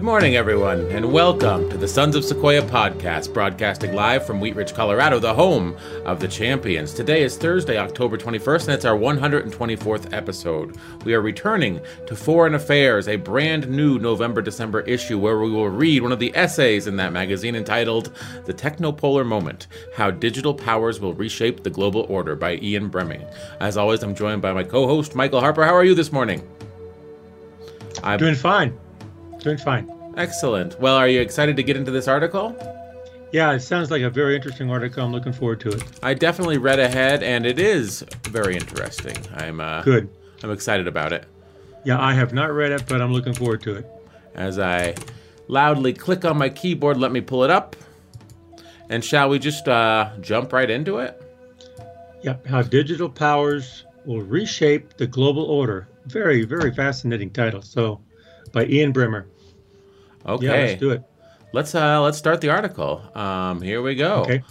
Good morning, everyone, and welcome to the Sons of Sequoia podcast, broadcasting live from Wheat Ridge, Colorado, the home of the champions. Today is Thursday, October 21st, and it's our 124th episode. We are returning to Foreign Affairs, a brand new November December issue where we will read one of the essays in that magazine entitled The Technopolar Moment How Digital Powers Will Reshape the Global Order by Ian Bremmer. As always, I'm joined by my co host, Michael Harper. How are you this morning? I'm doing fine. Doing fine. Excellent. Well, are you excited to get into this article? Yeah, it sounds like a very interesting article. I'm looking forward to it. I definitely read ahead, and it is very interesting. I'm uh, good. I'm excited about it. Yeah, I have not read it, but I'm looking forward to it. As I loudly click on my keyboard, let me pull it up. And shall we just uh, jump right into it? Yep. How digital powers will reshape the global order. Very, very fascinating title. So by Ian Bremmer. Okay. Yeah, let's do it. Let's uh let's start the article. Um, here we go. Okay.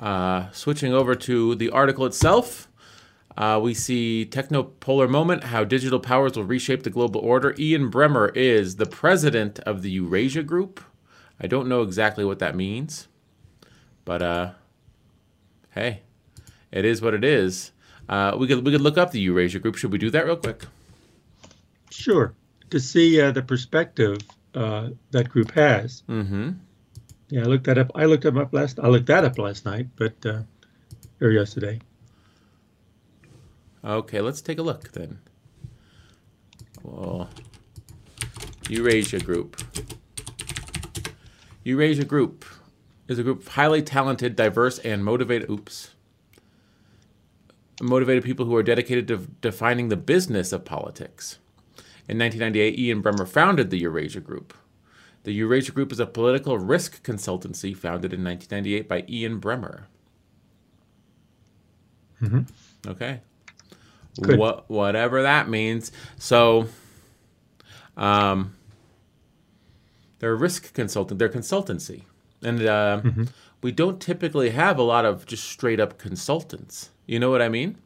Uh, switching over to the article itself, uh, we see technopolar moment: how digital powers will reshape the global order. Ian Bremmer is the president of the Eurasia Group. I don't know exactly what that means, but uh, hey, it is what it is. Uh, we could we could look up the Eurasia Group. Should we do that real quick? Sure to see uh, the perspective uh, that group has. Mm-hmm. Yeah, I looked that up. I looked them up last. I looked that up last night, but uh, or yesterday. Okay, let's take a look then. Well, Eurasia Group. Eurasia Group is a group of highly talented, diverse, and motivated. Oops. Motivated people who are dedicated to defining the business of politics. In 1998, Ian Bremmer founded the Eurasia Group. The Eurasia Group is a political risk consultancy founded in 1998 by Ian Bremmer. Mm-hmm. Okay. What whatever that means. So, um, they're a risk consultant. They're consultancy, and uh, mm-hmm. we don't typically have a lot of just straight up consultants. You know what I mean?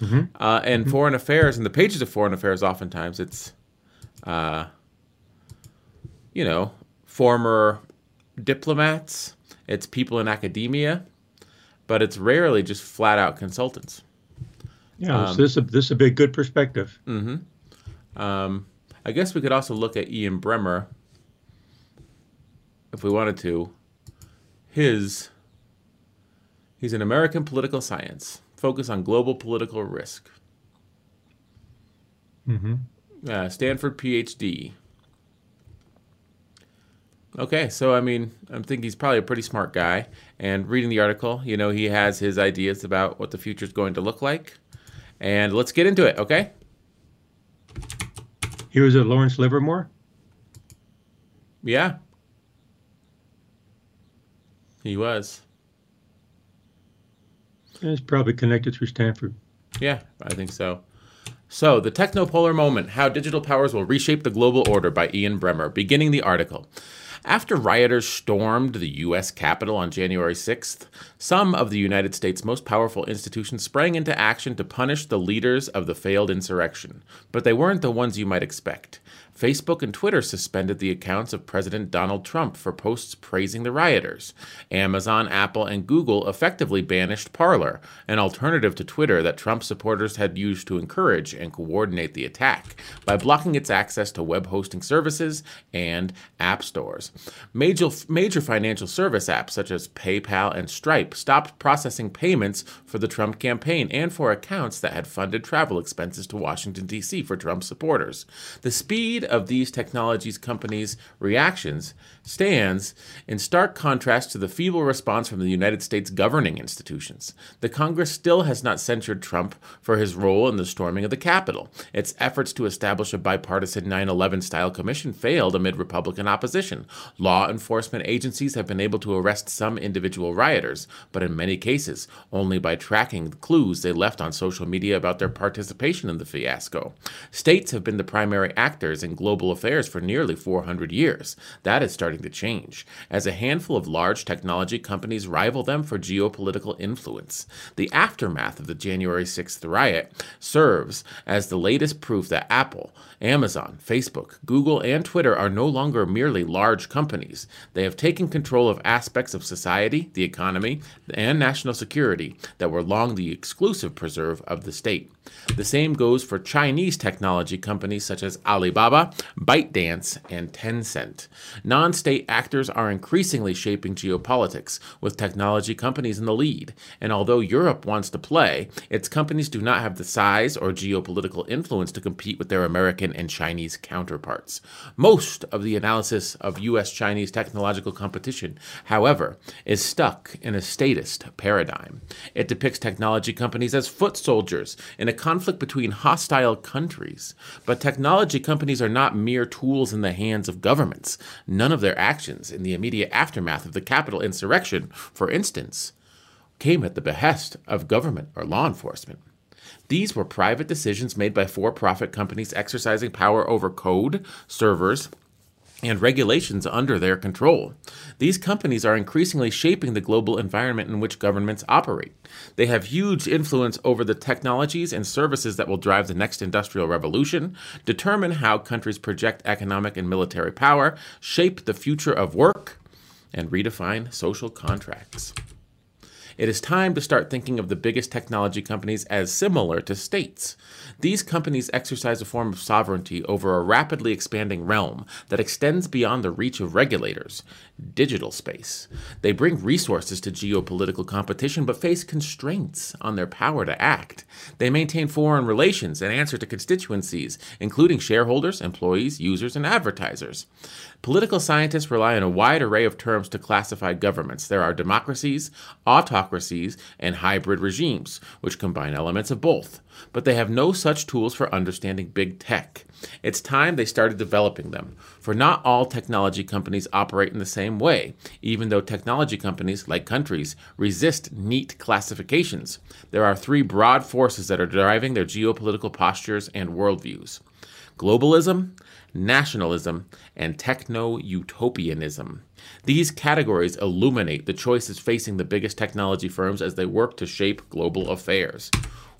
Mm-hmm. Uh, and mm-hmm. foreign affairs, and the pages of foreign affairs, oftentimes it's, uh, you know, former diplomats, it's people in academia, but it's rarely just flat out consultants. Yeah, um, so this is a, this is a big good perspective. Mm-hmm. Um, I guess we could also look at Ian Bremmer, if we wanted to. His he's an American political science focus on global political risk. Mm-hmm. Uh, Stanford PhD. Okay, so I mean, I think he's probably a pretty smart guy. And reading the article, you know, he has his ideas about what the future is going to look like. And let's get into it, okay? He was at Lawrence Livermore? Yeah. He was. It's probably connected through Stanford. Yeah, I think so. So, The Technopolar Moment How Digital Powers Will Reshape the Global Order by Ian Bremmer, beginning the article. After rioters stormed the U.S. Capitol on January 6th, some of the United States' most powerful institutions sprang into action to punish the leaders of the failed insurrection. But they weren't the ones you might expect. Facebook and Twitter suspended the accounts of President Donald Trump for posts praising the rioters. Amazon, Apple, and Google effectively banished Parler, an alternative to Twitter that Trump supporters had used to encourage and coordinate the attack, by blocking its access to web hosting services and app stores. Major, major financial service apps such as PayPal and Stripe stopped processing payments for the Trump campaign and for accounts that had funded travel expenses to Washington, D.C. for Trump supporters. The speed of these technologies companies' reactions stands in stark contrast to the feeble response from the United States governing institutions. The Congress still has not censured Trump for his role in the storming of the Capitol. Its efforts to establish a bipartisan 9 11 style commission failed amid Republican opposition. Law enforcement agencies have been able to arrest some individual rioters, but in many cases, only by tracking the clues they left on social media about their participation in the fiasco. States have been the primary actors in global affairs for nearly 400 years. That is starting to change, as a handful of large technology companies rival them for geopolitical influence. The aftermath of the January 6th riot serves as the latest proof that Apple, Amazon, Facebook, Google, and Twitter are no longer merely large companies. They have taken control of aspects of society, the economy, and national security that were long the exclusive preserve of the state. The same goes for Chinese technology companies such as Alibaba, ByteDance, and Tencent. Non state actors are increasingly shaping geopolitics, with technology companies in the lead. And although Europe wants to play, its companies do not have the size or geopolitical influence to compete with their American and Chinese counterparts. Most of the analysis of U.S. Chinese technological competition, however, is stuck in a statist paradigm. It depicts technology companies as foot soldiers in a conflict between hostile countries. But technology companies are not mere tools in the hands of governments. None of their actions in the immediate aftermath of the Capitol insurrection, for instance, came at the behest of government or law enforcement. These were private decisions made by for profit companies exercising power over code, servers, and regulations under their control. These companies are increasingly shaping the global environment in which governments operate. They have huge influence over the technologies and services that will drive the next industrial revolution, determine how countries project economic and military power, shape the future of work, and redefine social contracts. It is time to start thinking of the biggest technology companies as similar to states. These companies exercise a form of sovereignty over a rapidly expanding realm that extends beyond the reach of regulators digital space. They bring resources to geopolitical competition but face constraints on their power to act. They maintain foreign relations and answer to constituencies, including shareholders, employees, users, and advertisers. Political scientists rely on a wide array of terms to classify governments. There are democracies, autocracies, and hybrid regimes, which combine elements of both. But they have no such tools for understanding big tech. It's time they started developing them, for not all technology companies operate in the same way, even though technology companies, like countries, resist neat classifications. There are three broad forces that are driving their geopolitical postures and worldviews globalism, nationalism, and techno utopianism. These categories illuminate the choices facing the biggest technology firms as they work to shape global affairs.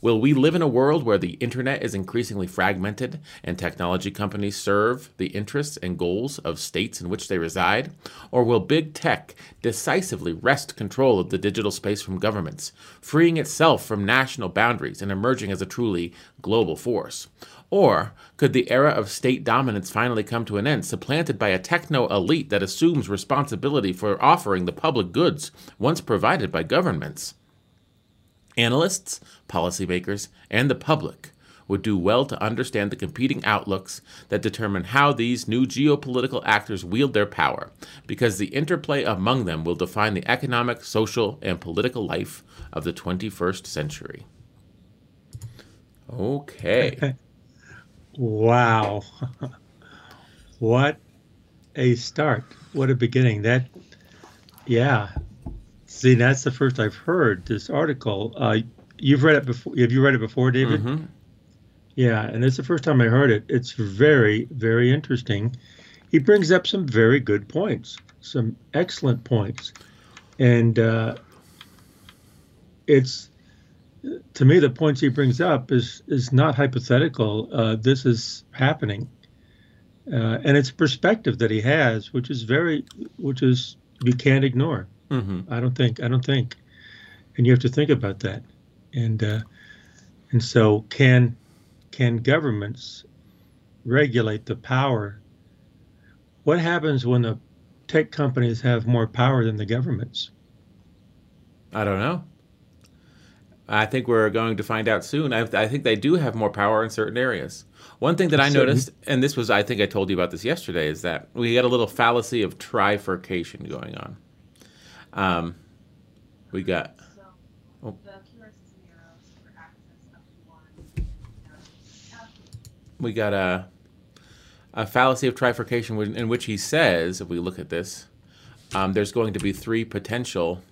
Will we live in a world where the internet is increasingly fragmented and technology companies serve the interests and goals of states in which they reside? Or will big tech decisively wrest control of the digital space from governments, freeing itself from national boundaries and emerging as a truly global force? Or could the era of state dominance finally come to an end, supplanted by a techno elite that assumes responsibility for offering the public goods once provided by governments? Analysts, policymakers, and the public would do well to understand the competing outlooks that determine how these new geopolitical actors wield their power, because the interplay among them will define the economic, social, and political life of the 21st century. Okay. Wow. what a start. What a beginning. That, yeah. See, that's the first I've heard this article. Uh, you've read it before. Have you read it before, David? Mm-hmm. Yeah, and it's the first time I heard it. It's very, very interesting. He brings up some very good points, some excellent points, and uh, it's to me, the points he brings up is is not hypothetical. Uh, this is happening, uh, and it's perspective that he has, which is very, which is you can't ignore. Mm-hmm. I don't think. I don't think, and you have to think about that, and uh, and so can can governments regulate the power? What happens when the tech companies have more power than the governments? I don't know. I think we're going to find out soon. I, I, think they do have more power in certain areas. One thing that I noticed, and this was, I think I told you about this yesterday, is that we got a little fallacy of trifurcation going on. Um, we got. Oh. We got a. a fallacy of trifurcation in which he says, if we look at this, um, there's going to be three potential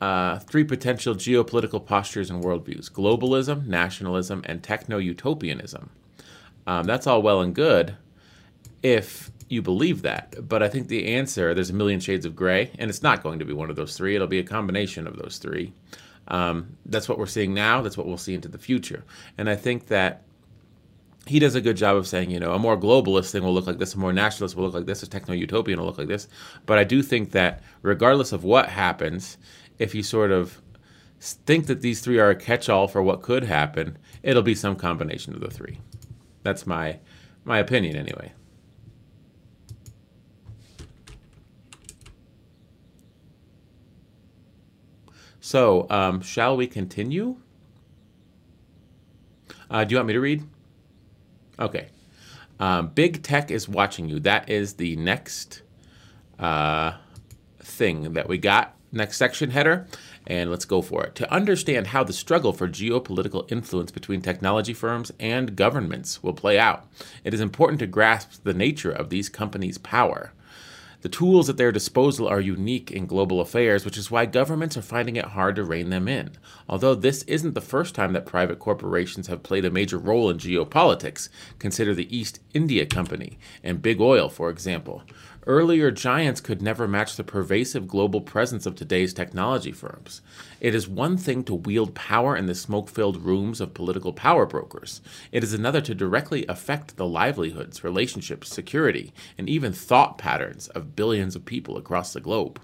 uh, three potential geopolitical postures and worldviews globalism, nationalism, and techno utopianism. Um, that's all well and good if you believe that. But I think the answer there's a million shades of gray, and it's not going to be one of those three. It'll be a combination of those three. Um, that's what we're seeing now. That's what we'll see into the future. And I think that he does a good job of saying, you know, a more globalist thing will look like this, a more nationalist will look like this, a techno utopian will look like this. But I do think that regardless of what happens, if you sort of think that these three are a catch all for what could happen, it'll be some combination of the three. That's my my opinion anyway. So, um, shall we continue? Uh, do you want me to read? Okay. Um, Big tech is watching you. That is the next uh, thing that we got. Next section header. And let's go for it. To understand how the struggle for geopolitical influence between technology firms and governments will play out, it is important to grasp the nature of these companies' power. The tools at their disposal are unique in global affairs, which is why governments are finding it hard to rein them in. Although this isn't the first time that private corporations have played a major role in geopolitics, consider the East India Company and Big Oil, for example. Earlier giants could never match the pervasive global presence of today's technology firms. It is one thing to wield power in the smoke filled rooms of political power brokers, it is another to directly affect the livelihoods, relationships, security, and even thought patterns of billions of people across the globe.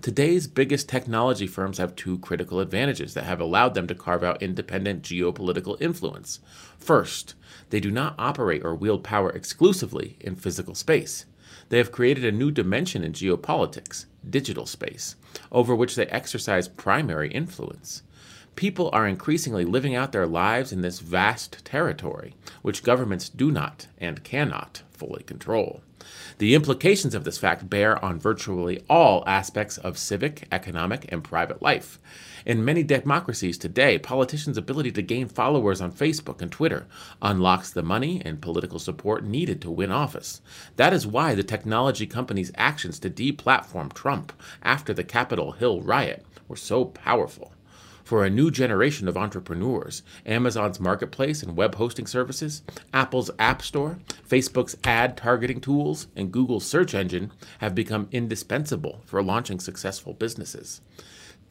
Today's biggest technology firms have two critical advantages that have allowed them to carve out independent geopolitical influence. First, they do not operate or wield power exclusively in physical space. They have created a new dimension in geopolitics, digital space, over which they exercise primary influence. People are increasingly living out their lives in this vast territory, which governments do not and cannot fully control. The implications of this fact bear on virtually all aspects of civic, economic, and private life. In many democracies today, politicians' ability to gain followers on Facebook and Twitter unlocks the money and political support needed to win office. That is why the technology companies' actions to deplatform Trump after the Capitol Hill riot were so powerful. For a new generation of entrepreneurs, Amazon's marketplace and web hosting services, Apple's App Store, Facebook's ad targeting tools, and Google's search engine have become indispensable for launching successful businesses.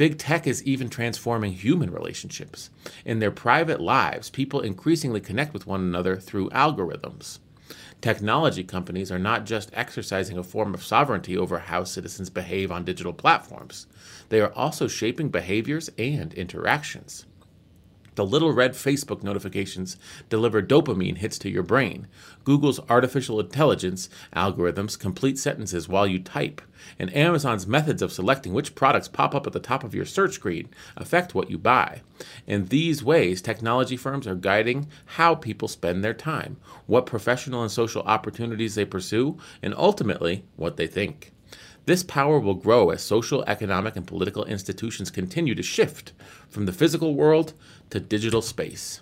Big tech is even transforming human relationships. In their private lives, people increasingly connect with one another through algorithms. Technology companies are not just exercising a form of sovereignty over how citizens behave on digital platforms, they are also shaping behaviors and interactions. The little red Facebook notifications deliver dopamine hits to your brain. Google's artificial intelligence algorithms complete sentences while you type. And Amazon's methods of selecting which products pop up at the top of your search screen affect what you buy. In these ways, technology firms are guiding how people spend their time, what professional and social opportunities they pursue, and ultimately, what they think. This power will grow as social, economic, and political institutions continue to shift from the physical world to digital space.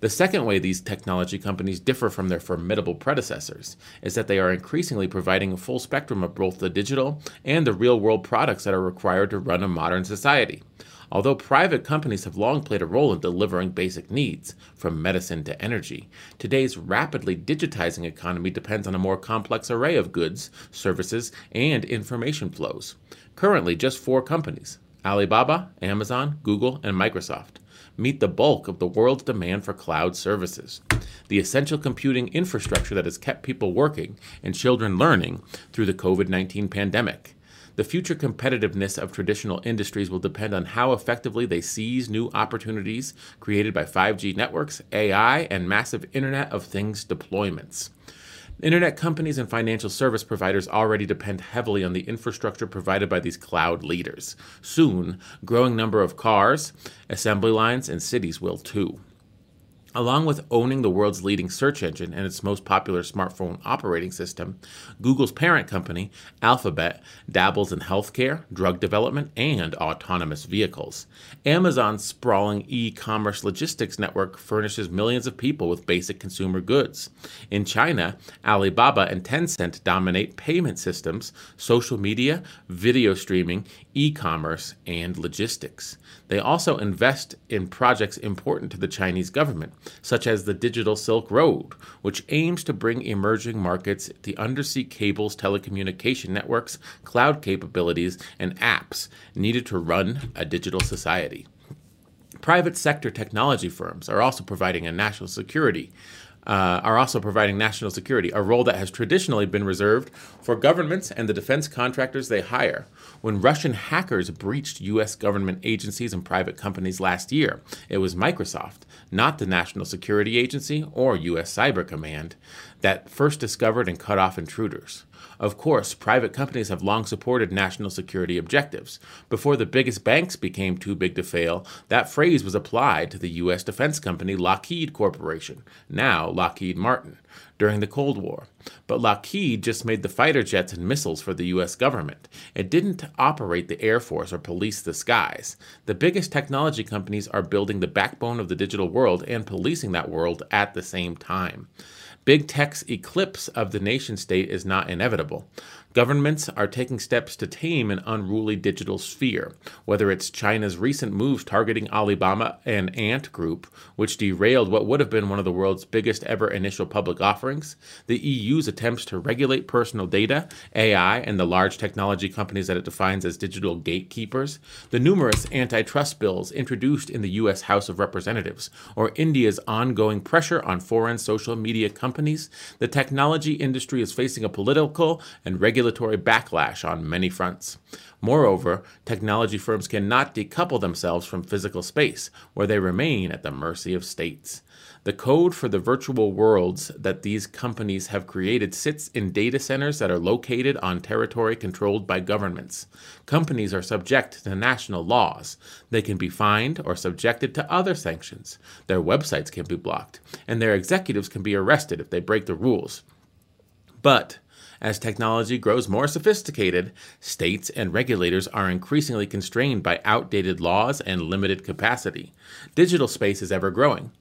The second way these technology companies differ from their formidable predecessors is that they are increasingly providing a full spectrum of both the digital and the real world products that are required to run a modern society. Although private companies have long played a role in delivering basic needs, from medicine to energy, today's rapidly digitizing economy depends on a more complex array of goods, services, and information flows. Currently, just four companies Alibaba, Amazon, Google, and Microsoft meet the bulk of the world's demand for cloud services, the essential computing infrastructure that has kept people working and children learning through the COVID 19 pandemic. The future competitiveness of traditional industries will depend on how effectively they seize new opportunities created by 5G networks, AI, and massive Internet of Things deployments. Internet companies and financial service providers already depend heavily on the infrastructure provided by these cloud leaders. Soon, growing number of cars, assembly lines, and cities will too. Along with owning the world's leading search engine and its most popular smartphone operating system, Google's parent company, Alphabet, dabbles in healthcare, drug development, and autonomous vehicles. Amazon's sprawling e commerce logistics network furnishes millions of people with basic consumer goods. In China, Alibaba and Tencent dominate payment systems, social media, video streaming, e commerce, and logistics. They also invest in projects important to the Chinese government such as the Digital Silk Road, which aims to bring emerging markets the undersea cables, telecommunication networks, cloud capabilities, and apps needed to run a digital society. Private sector technology firms are also providing a national security uh, are also providing national security, a role that has traditionally been reserved for governments and the defense contractors they hire. When Russian hackers breached U.S. government agencies and private companies last year, it was Microsoft, not the National Security Agency or U.S. Cyber Command, that first discovered and cut off intruders. Of course, private companies have long supported national security objectives. Before the biggest banks became too big to fail, that phrase was applied to the U.S. defense company Lockheed Corporation, now Lockheed Martin, during the Cold War. But Lockheed just made the fighter jets and missiles for the U.S. government. It didn't operate the Air Force or police the skies. The biggest technology companies are building the backbone of the digital world and policing that world at the same time. Big tech's eclipse of the nation state is not inevitable. Governments are taking steps to tame an unruly digital sphere, whether it's China's recent moves targeting Alibaba and Ant Group, which derailed what would have been one of the world's biggest ever initial public offerings, the EU's attempts to regulate personal data, AI, and the large technology companies that it defines as digital gatekeepers, the numerous antitrust bills introduced in the U.S. House of Representatives, or India's ongoing pressure on foreign social media companies, the technology industry is facing a political and regulatory regulatory backlash on many fronts. Moreover, technology firms cannot decouple themselves from physical space, where they remain at the mercy of states. The code for the virtual worlds that these companies have created sits in data centers that are located on territory controlled by governments. Companies are subject to national laws. They can be fined or subjected to other sanctions. Their websites can be blocked, and their executives can be arrested if they break the rules. But as technology grows more sophisticated, states and regulators are increasingly constrained by outdated laws and limited capacity. Digital space is ever growing.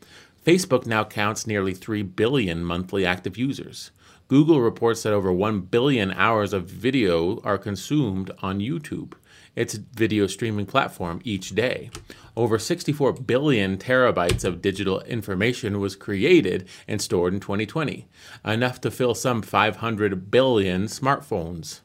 Facebook now counts nearly 3 billion monthly active users. Google reports that over 1 billion hours of video are consumed on YouTube its video streaming platform each day. Over 64 billion terabytes of digital information was created and stored in 2020, enough to fill some 500 billion smartphones.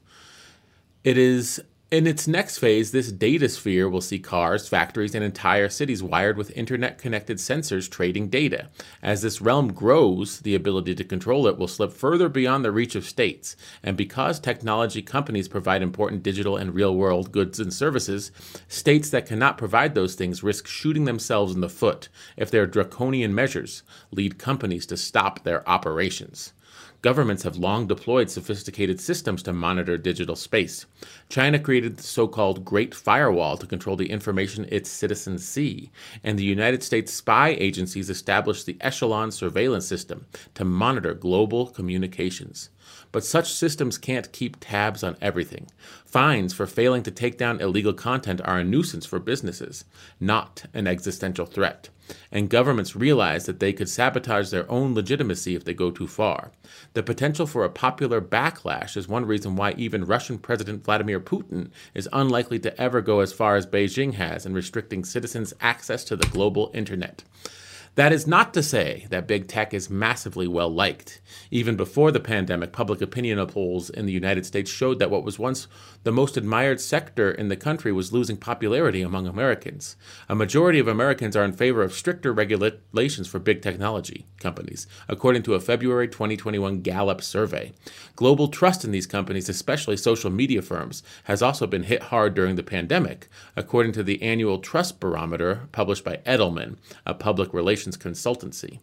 It is in its next phase, this data sphere will see cars, factories, and entire cities wired with internet connected sensors trading data. As this realm grows, the ability to control it will slip further beyond the reach of states. And because technology companies provide important digital and real world goods and services, states that cannot provide those things risk shooting themselves in the foot if their draconian measures lead companies to stop their operations. Governments have long deployed sophisticated systems to monitor digital space. China created the so called Great Firewall to control the information its citizens see, and the United States spy agencies established the Echelon surveillance system to monitor global communications. But such systems can't keep tabs on everything. Fines for failing to take down illegal content are a nuisance for businesses, not an existential threat. And governments realize that they could sabotage their own legitimacy if they go too far. The potential for a popular backlash is one reason why even Russian President Vladimir Putin is unlikely to ever go as far as Beijing has in restricting citizens' access to the global internet. That is not to say that big tech is massively well liked. Even before the pandemic, public opinion polls in the United States showed that what was once the most admired sector in the country was losing popularity among Americans. A majority of Americans are in favor of stricter regulations for big technology companies, according to a February 2021 Gallup survey. Global trust in these companies, especially social media firms, has also been hit hard during the pandemic, according to the annual Trust Barometer published by Edelman, a public relations consultancy.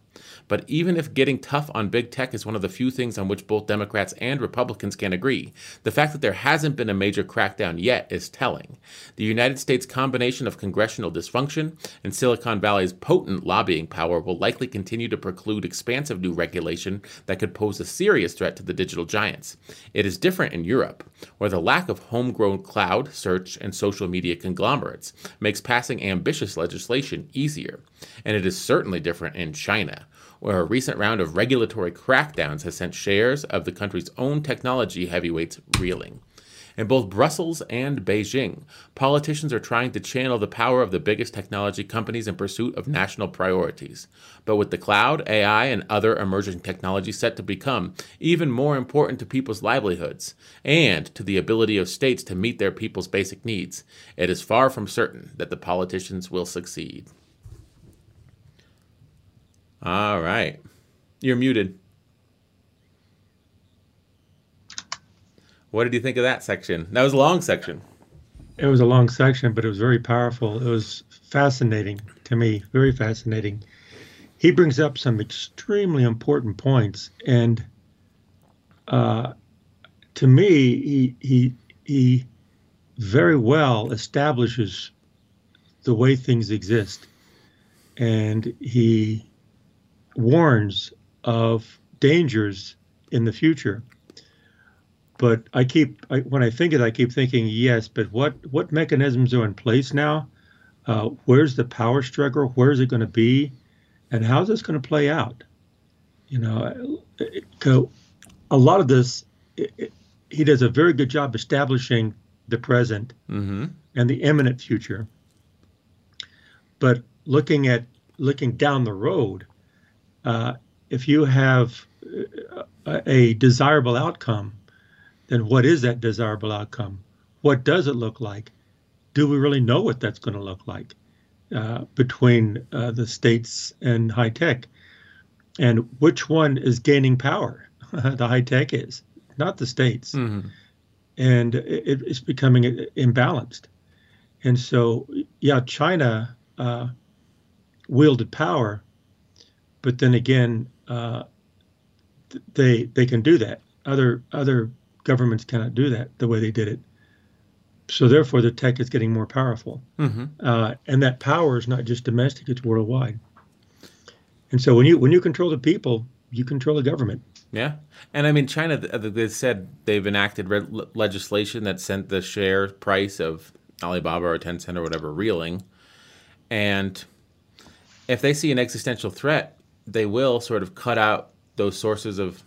But even if getting tough on big tech is one of the few things on which both Democrats and Republicans can agree, the fact that there hasn't been a major crackdown yet is telling. The United States' combination of congressional dysfunction and Silicon Valley's potent lobbying power will likely continue to preclude expansive new regulation that could pose a serious threat to the digital giants. It is different in Europe, where the lack of homegrown cloud, search, and social media conglomerates makes passing ambitious legislation easier. And it is certainly different in China, where a recent round of regulatory crackdowns has sent shares of the country's own technology heavyweights reeling. In both Brussels and Beijing, politicians are trying to channel the power of the biggest technology companies in pursuit of national priorities. But with the cloud, AI, and other emerging technologies set to become even more important to people's livelihoods and to the ability of states to meet their people's basic needs, it is far from certain that the politicians will succeed. All right. You're muted. What did you think of that section? That was a long section. It was a long section, but it was very powerful. It was fascinating to me, very fascinating. He brings up some extremely important points, and uh, to me, he he he very well establishes the way things exist, and he warns of dangers in the future but I keep I, when I think it, I keep thinking yes. But what what mechanisms are in place now? Uh, where's the power struggle? Where's it going to be, and how's this going to play out? You know, it, it, a lot of this, it, he does a very good job establishing the present mm-hmm. and the imminent future. But looking at looking down the road, uh, if you have a, a desirable outcome then what is that desirable outcome? What does it look like? Do we really know what that's going to look like uh, between uh, the states and high tech? And which one is gaining power? the high tech is, not the states. Mm-hmm. And it, it's becoming imbalanced. And so, yeah, China uh, wielded power, but then again, uh, they they can do that. Other other governments cannot do that the way they did it. So therefore, the tech is getting more powerful, mm-hmm. uh, and that power is not just domestic; it's worldwide. And so when you when you control the people, you control the government. Yeah, and I mean China. They said they've enacted re- legislation that sent the share price of Alibaba or Tencent or whatever reeling, and if they see an existential threat, they will sort of cut out those sources of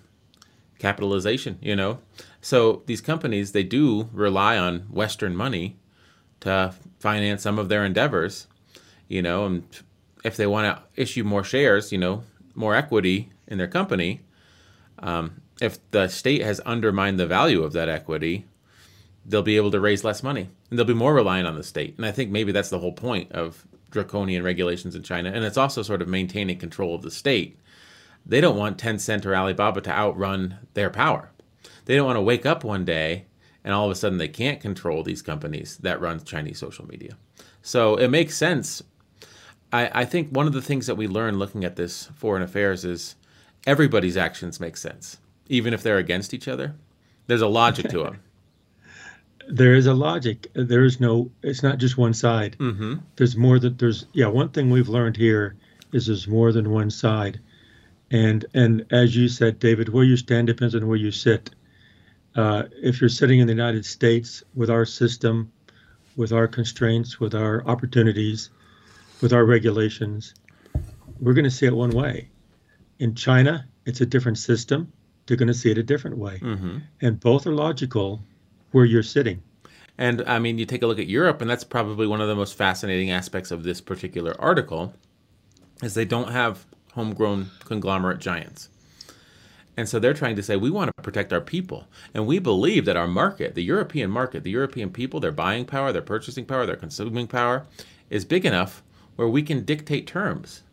capitalization. You know, so these companies, they do rely on Western money to finance some of their endeavors, you know, and if they want to issue more shares, you know, more equity in their company, um, if the state has undermined the value of that equity, they'll be able to raise less money and they'll be more reliant on the state. And I think maybe that's the whole point of draconian regulations in China. And it's also sort of maintaining control of the state. They don't want Tencent or Alibaba to outrun their power. They don't want to wake up one day and all of a sudden they can't control these companies that run Chinese social media. So it makes sense. I, I think one of the things that we learn looking at this foreign affairs is everybody's actions make sense, even if they're against each other. There's a logic to them. There is a logic. There is no. It's not just one side. Mm-hmm. There's more that there's. Yeah, one thing we've learned here is there's more than one side, and and as you said, David, where you stand depends on where you sit. Uh, if you're sitting in the United States with our system, with our constraints, with our opportunities, with our regulations, we're going to see it one way. In China, it's a different system. They're going to see it a different way. Mm-hmm. And both are logical where you're sitting. And I mean, you take a look at Europe, and that's probably one of the most fascinating aspects of this particular article, is they don't have homegrown conglomerate giants. And so they're trying to say we want to protect our people. And we believe that our market, the European market, the European people, their buying power, their purchasing power, their consuming power is big enough where we can dictate terms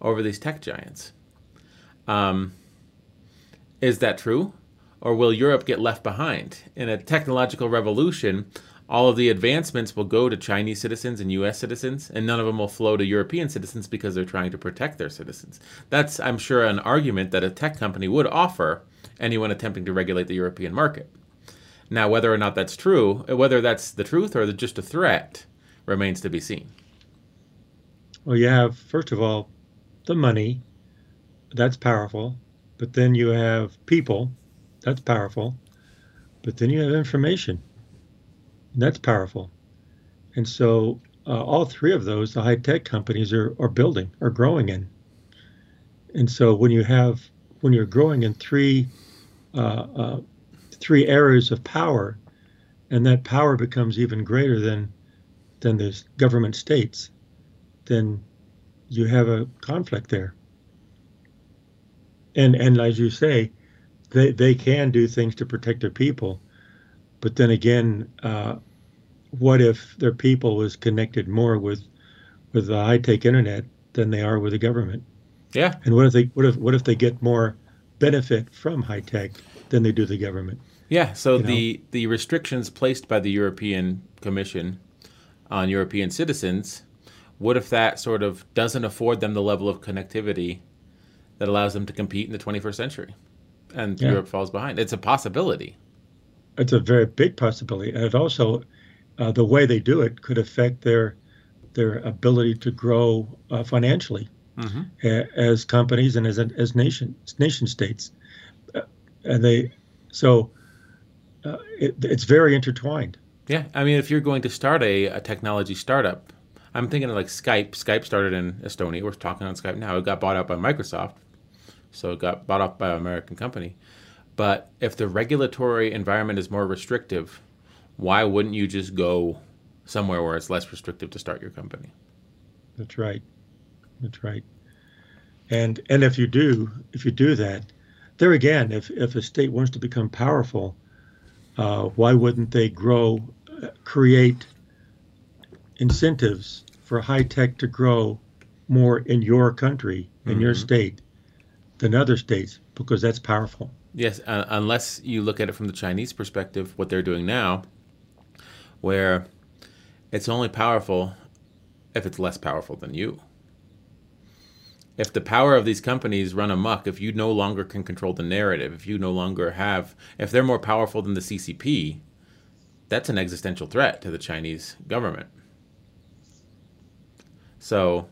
over these tech giants. Um, is that true? Or will Europe get left behind? In a technological revolution, all of the advancements will go to Chinese citizens and US citizens, and none of them will flow to European citizens because they're trying to protect their citizens. That's, I'm sure, an argument that a tech company would offer anyone attempting to regulate the European market. Now, whether or not that's true, uh, whether that's the truth or just a threat, remains to be seen. Well, you have, first of all, the money, that's powerful. But then you have people, that's powerful. But then you have information, that's powerful. And so, uh, all three of those, the high tech companies are, are building, are growing in. And so, when you have, when you're growing in three, uh, uh, three areas of power, and that power becomes even greater than, than the government states, then you have a conflict there. And and as you say, they they can do things to protect their people, but then again, uh, what if their people was connected more with with the high tech internet than they are with the government? Yeah. And what if they what if what if they get more benefit from high tech than they do the government? Yeah. So you the know? the restrictions placed by the European Commission on European citizens what if that sort of doesn't afford them the level of connectivity that allows them to compete in the 21st century and yeah. Europe falls behind? It's a possibility. It's a very big possibility. And it also, uh, the way they do it could affect their their ability to grow uh, financially mm-hmm. as companies and as as nation nation states. Uh, and they, so uh, it, it's very intertwined. Yeah, I mean, if you're going to start a, a technology startup, I'm thinking of like Skype. Skype started in Estonia. We're talking on Skype now. It got bought out by Microsoft, so it got bought off by an American company. But if the regulatory environment is more restrictive, why wouldn't you just go somewhere where it's less restrictive to start your company? That's right. That's right. And and if you do if you do that, there again, if if a state wants to become powerful, uh, why wouldn't they grow, uh, create incentives for high tech to grow more in your country, in mm-hmm. your state, than other states, because that's powerful. Yes, uh, unless you look at it from the Chinese perspective, what they're doing now, where it's only powerful if it's less powerful than you. If the power of these companies run amok, if you no longer can control the narrative, if you no longer have, if they're more powerful than the CCP, that's an existential threat to the Chinese government. So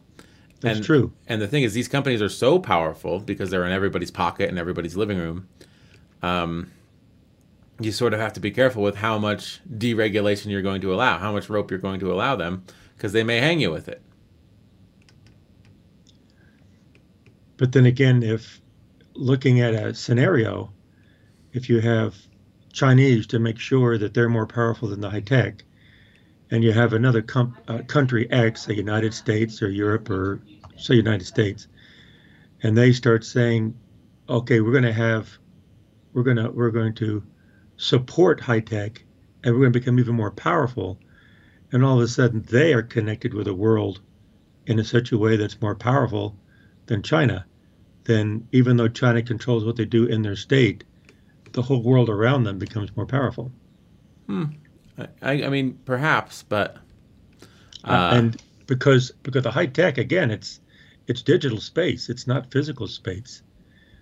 that's and, true. And the thing is, these companies are so powerful because they're in everybody's pocket and everybody's living room. Um, you sort of have to be careful with how much deregulation you're going to allow, how much rope you're going to allow them, because they may hang you with it. But then again, if looking at a scenario, if you have Chinese to make sure that they're more powerful than the high tech, and you have another com- uh, country X, the United States or Europe or say United States, and they start saying, "Okay, we're going to have, we're going to we're going to support high tech, and we're going to become even more powerful," and all of a sudden they are connected with the world in a such a way that's more powerful than China. Then even though China controls what they do in their state, the whole world around them becomes more powerful. Hmm. I, I mean, perhaps, but uh, uh, and because because the high tech again, it's it's digital space. It's not physical space.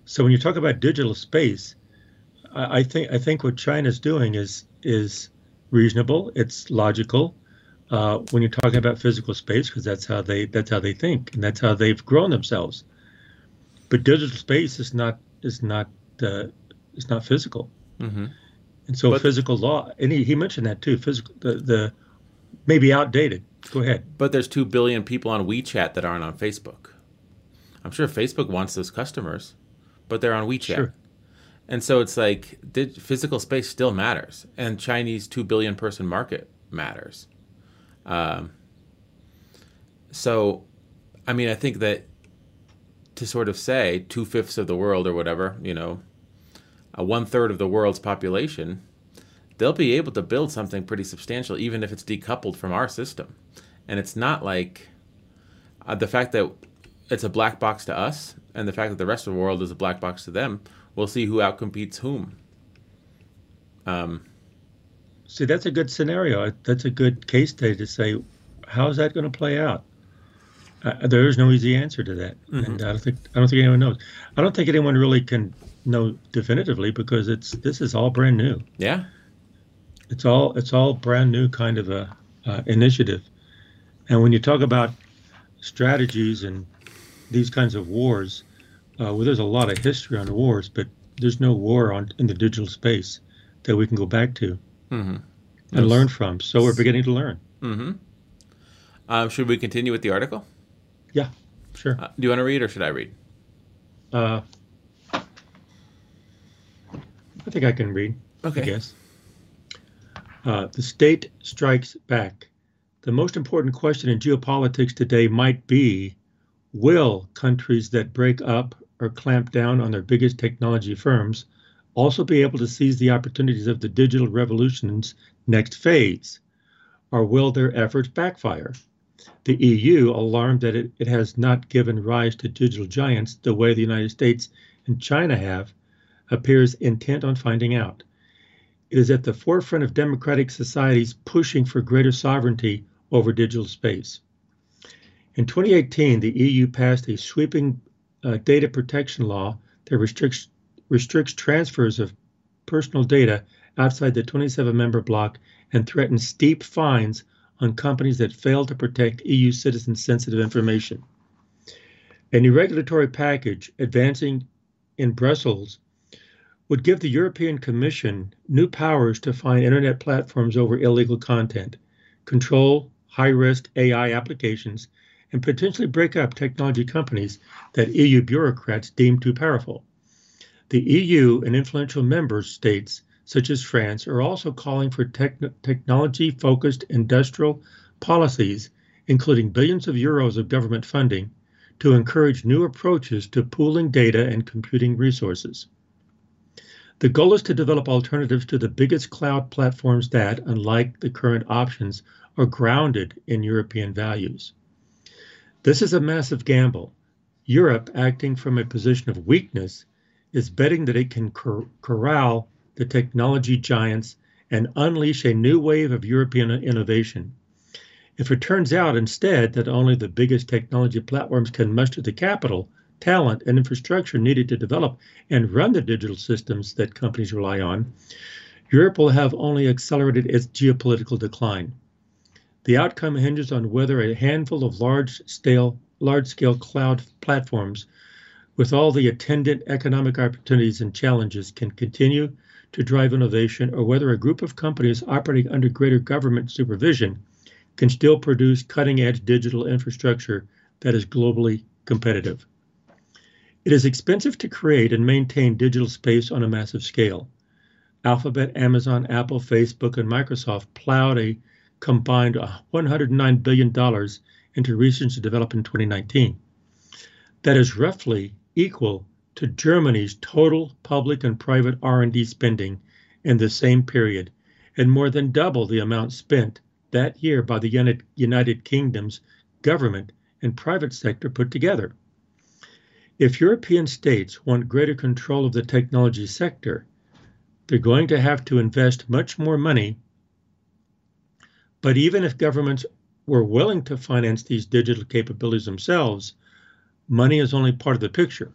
So when you talk about digital space, I, I think I think what China's doing is is reasonable. It's logical. Uh, when you're talking about physical space, because that's how they that's how they think and that's how they've grown themselves. But digital space is not is not uh, is not physical. Mm-hmm. And so but, physical law, and he, he mentioned that too. Physical, the, the maybe outdated. Go ahead. But there's two billion people on WeChat that aren't on Facebook. I'm sure Facebook wants those customers, but they're on WeChat. Sure. And so it's like did, physical space still matters, and Chinese two billion person market matters. Um, so, I mean, I think that to sort of say two fifths of the world or whatever, you know, a one third of the world's population, they'll be able to build something pretty substantial, even if it's decoupled from our system. And it's not like uh, the fact that it's a black box to us and the fact that the rest of the world is a black box to them. We'll see who outcompetes whom. Um, see, that's a good scenario. That's a good case study to say, how's that going to play out? Uh, there is no easy answer to that, mm-hmm. and I don't think I don't think anyone knows. I don't think anyone really can know definitively because it's this is all brand new. Yeah, it's all it's all brand new kind of a uh, initiative, and when you talk about strategies and these kinds of wars, uh, well, there's a lot of history on wars, but there's no war on in the digital space that we can go back to mm-hmm. and yes. learn from. So we're beginning to learn. Mm-hmm. Um, should we continue with the article? Yeah, sure. Uh, do you want to read or should I read? Uh, think I can read. Okay. I guess. Uh, the state strikes back. The most important question in geopolitics today might be Will countries that break up or clamp down on their biggest technology firms also be able to seize the opportunities of the digital revolution's next phase? Or will their efforts backfire? The EU, alarmed that it, it has not given rise to digital giants the way the United States and China have, appears intent on finding out. It is at the forefront of democratic societies pushing for greater sovereignty over digital space. In 2018, the EU passed a sweeping uh, data protection law that restricts, restricts transfers of personal data outside the 27 member bloc and threatens steep fines on companies that fail to protect EU citizens' sensitive information. A new regulatory package advancing in Brussels would give the European Commission new powers to find internet platforms over illegal content, control high risk AI applications, and potentially break up technology companies that EU bureaucrats deem too powerful. The EU and influential member states such as France, are also calling for technology focused industrial policies, including billions of euros of government funding, to encourage new approaches to pooling data and computing resources. The goal is to develop alternatives to the biggest cloud platforms that, unlike the current options, are grounded in European values. This is a massive gamble. Europe, acting from a position of weakness, is betting that it can cor- corral the technology giants and unleash a new wave of European innovation. If it turns out instead that only the biggest technology platforms can muster the capital, talent, and infrastructure needed to develop and run the digital systems that companies rely on, Europe will have only accelerated its geopolitical decline. The outcome hinges on whether a handful of large scale, large scale cloud platforms with all the attendant economic opportunities and challenges can continue to drive innovation or whether a group of companies operating under greater government supervision can still produce cutting edge digital infrastructure that is globally competitive. It is expensive to create and maintain digital space on a massive scale. Alphabet, Amazon, Apple, Facebook, and Microsoft plowed a combined $109 billion into research and development in 2019. That is roughly equal to Germany's total public and private R&D spending in the same period and more than double the amount spent that year by the United Kingdom's government and private sector put together. If European states want greater control of the technology sector, they're going to have to invest much more money. But even if governments were willing to finance these digital capabilities themselves, money is only part of the picture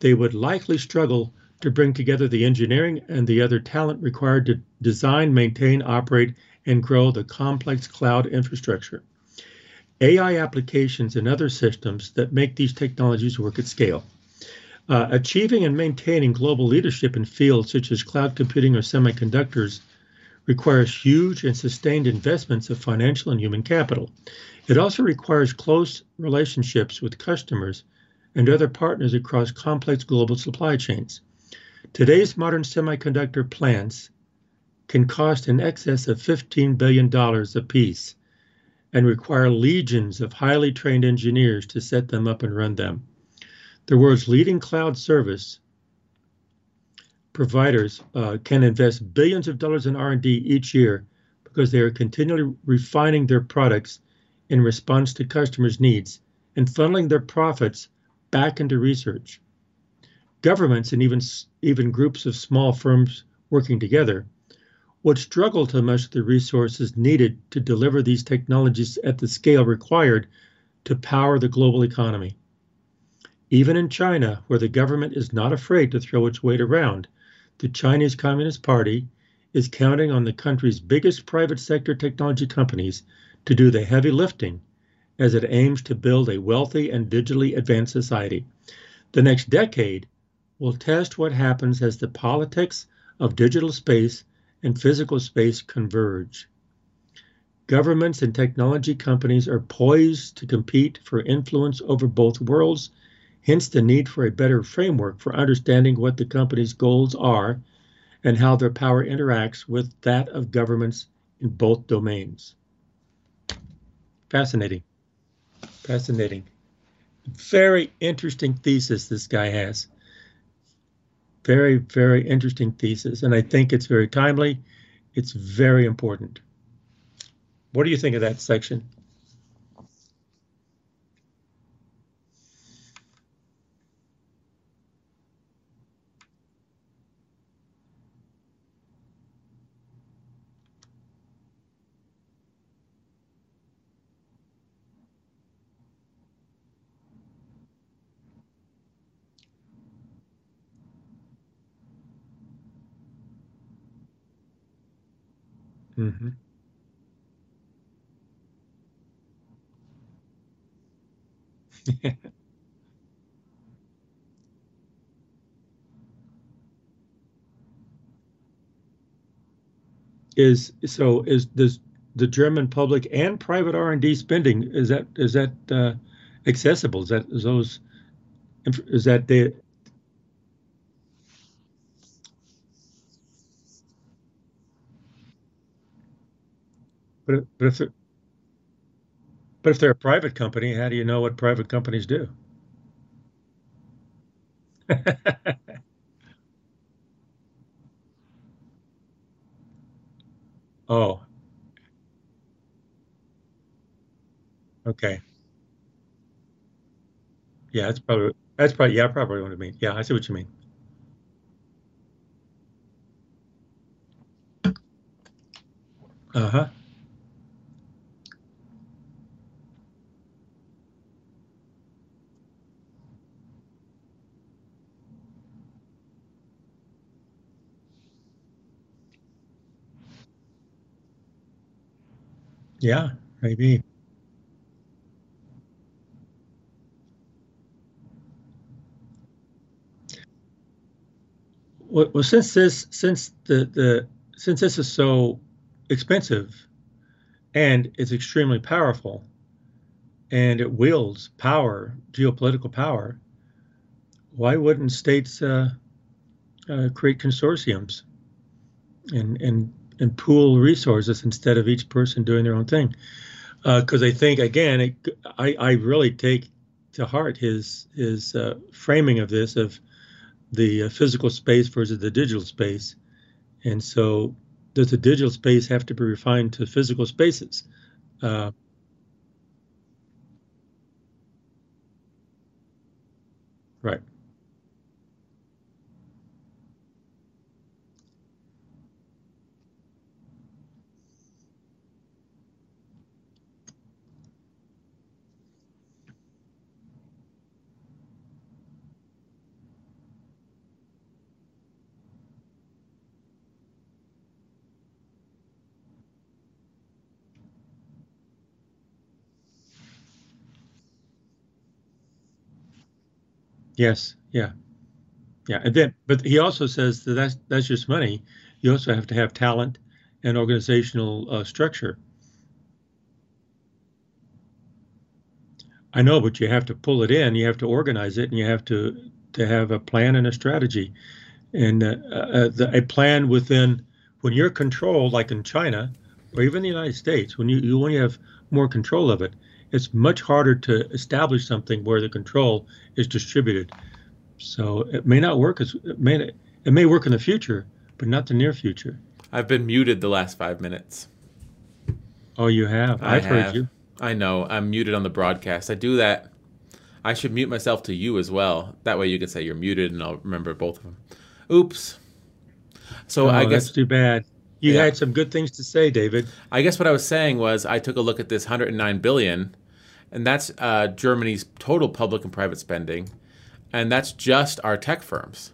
they would likely struggle to bring together the engineering and the other talent required to design, maintain, operate, and grow the complex cloud infrastructure. AI applications and other systems that make these technologies work at scale. Uh, achieving and maintaining global leadership in fields such as cloud computing or semiconductors requires huge and sustained investments of financial and human capital. It also requires close relationships with customers and other partners across complex global supply chains. Today's modern semiconductor plants can cost in excess of $15 billion apiece and require legions of highly trained engineers to set them up and run them. The world's leading cloud service providers uh, can invest billions of dollars in R&D each year because they are continually refining their products in response to customers' needs and funneling their profits back into research. Governments and even, even groups of small firms working together would struggle to muster the resources needed to deliver these technologies at the scale required to power the global economy. Even in China, where the government is not afraid to throw its weight around, the Chinese Communist Party is counting on the country's biggest private sector technology companies to do the heavy lifting as it aims to build a wealthy and digitally advanced society. The next decade will test what happens as the politics of digital space and physical space converge. Governments and technology companies are poised to compete for influence over both worlds, hence the need for a better framework for understanding what the company's goals are and how their power interacts with that of governments in both domains. Fascinating. Fascinating. Very interesting thesis this guy has. Very, very interesting thesis. And I think it's very timely. It's very important. What do you think of that section? Mm-hmm. is so is does the German public and private R and D spending is that is that uh, accessible? Is that is those is that the but, but if but if they're a private company, how do you know what private companies do? oh, okay. Yeah, that's probably that's probably yeah, probably what I mean. Yeah, I see what you mean. Uh-huh. Yeah, maybe. Well, well, since this since the the since this is so expensive and it's extremely powerful and it wields power, geopolitical power, why wouldn't states uh, uh, create consortiums and and and pool resources instead of each person doing their own thing? Because uh, I think again, it, I I really take to heart his his uh, framing of this of the uh, physical space versus the digital space, and so does the digital space have to be refined to physical spaces? Uh, right. Yes. Yeah. Yeah. And then, but he also says that that's that's just money. You also have to have talent and organizational uh, structure. I know, but you have to pull it in. You have to organize it, and you have to to have a plan and a strategy, and uh, uh, the, a plan within when you're controlled, like in China or even the United States. When you, you when you have more control of it, it's much harder to establish something where the control is distributed. So it may not work as it may it may work in the future, but not the near future. I've been muted the last five minutes. Oh, you have. I I've have. heard you. I know. I'm muted on the broadcast. I do that. I should mute myself to you as well. That way you can say you're muted, and I'll remember both of them. Oops. So oh, I guess that's too bad. You Yeah. had some good things to say, David. I guess what I was saying was I took a look at this 109 billion, and that's uh, Germany's total public and private spending, and that's just our tech firms.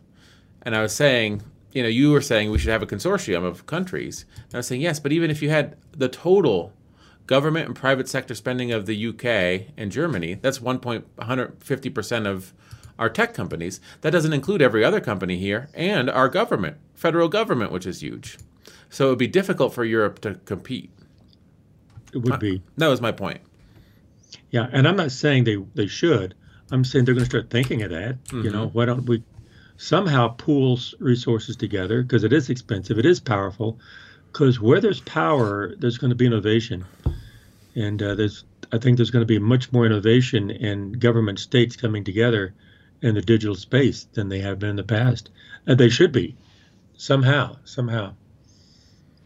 And I was saying, you know, you were saying we should have a consortium of countries. And I was saying yes, but even if you had the total government and private sector spending of the UK and Germany, that's 1.150 percent of our tech companies. That doesn't include every other company here and our government, federal government, which is huge. So it would be difficult for Europe to compete. It would be. That was my point. Yeah, and I'm not saying they they should. I'm saying they're going to start thinking of that. You know, why don't we somehow pool resources together because it is expensive, it is powerful. Because where there's power, there's going to be innovation, and uh, there's I think there's going to be much more innovation in government states coming together in the digital space than they have been in the past. And they should be somehow, somehow.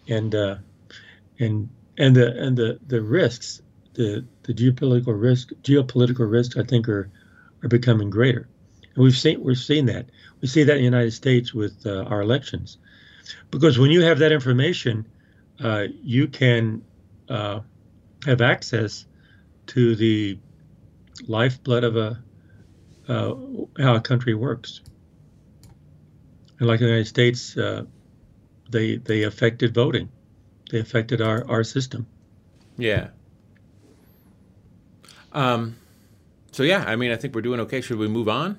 And uh, and and the and the the risks, the the geopolitical risk, geopolitical risks, I think are are becoming greater, and we've seen we've seen that. We see that in the United States with uh, our elections, because when you have that information, uh, you can uh, have access to the lifeblood of a uh, how a country works. And like the United States, uh, they they affected voting, they affected our our system. Yeah. Um, so yeah, I mean, I think we're doing okay. Should we move on?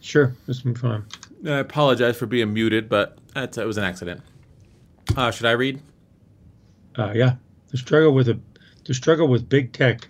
Sure, let's move on. I apologize for being muted, but that's, it was an accident. Uh, should I read? Uh, yeah, the struggle with a the struggle with big tech.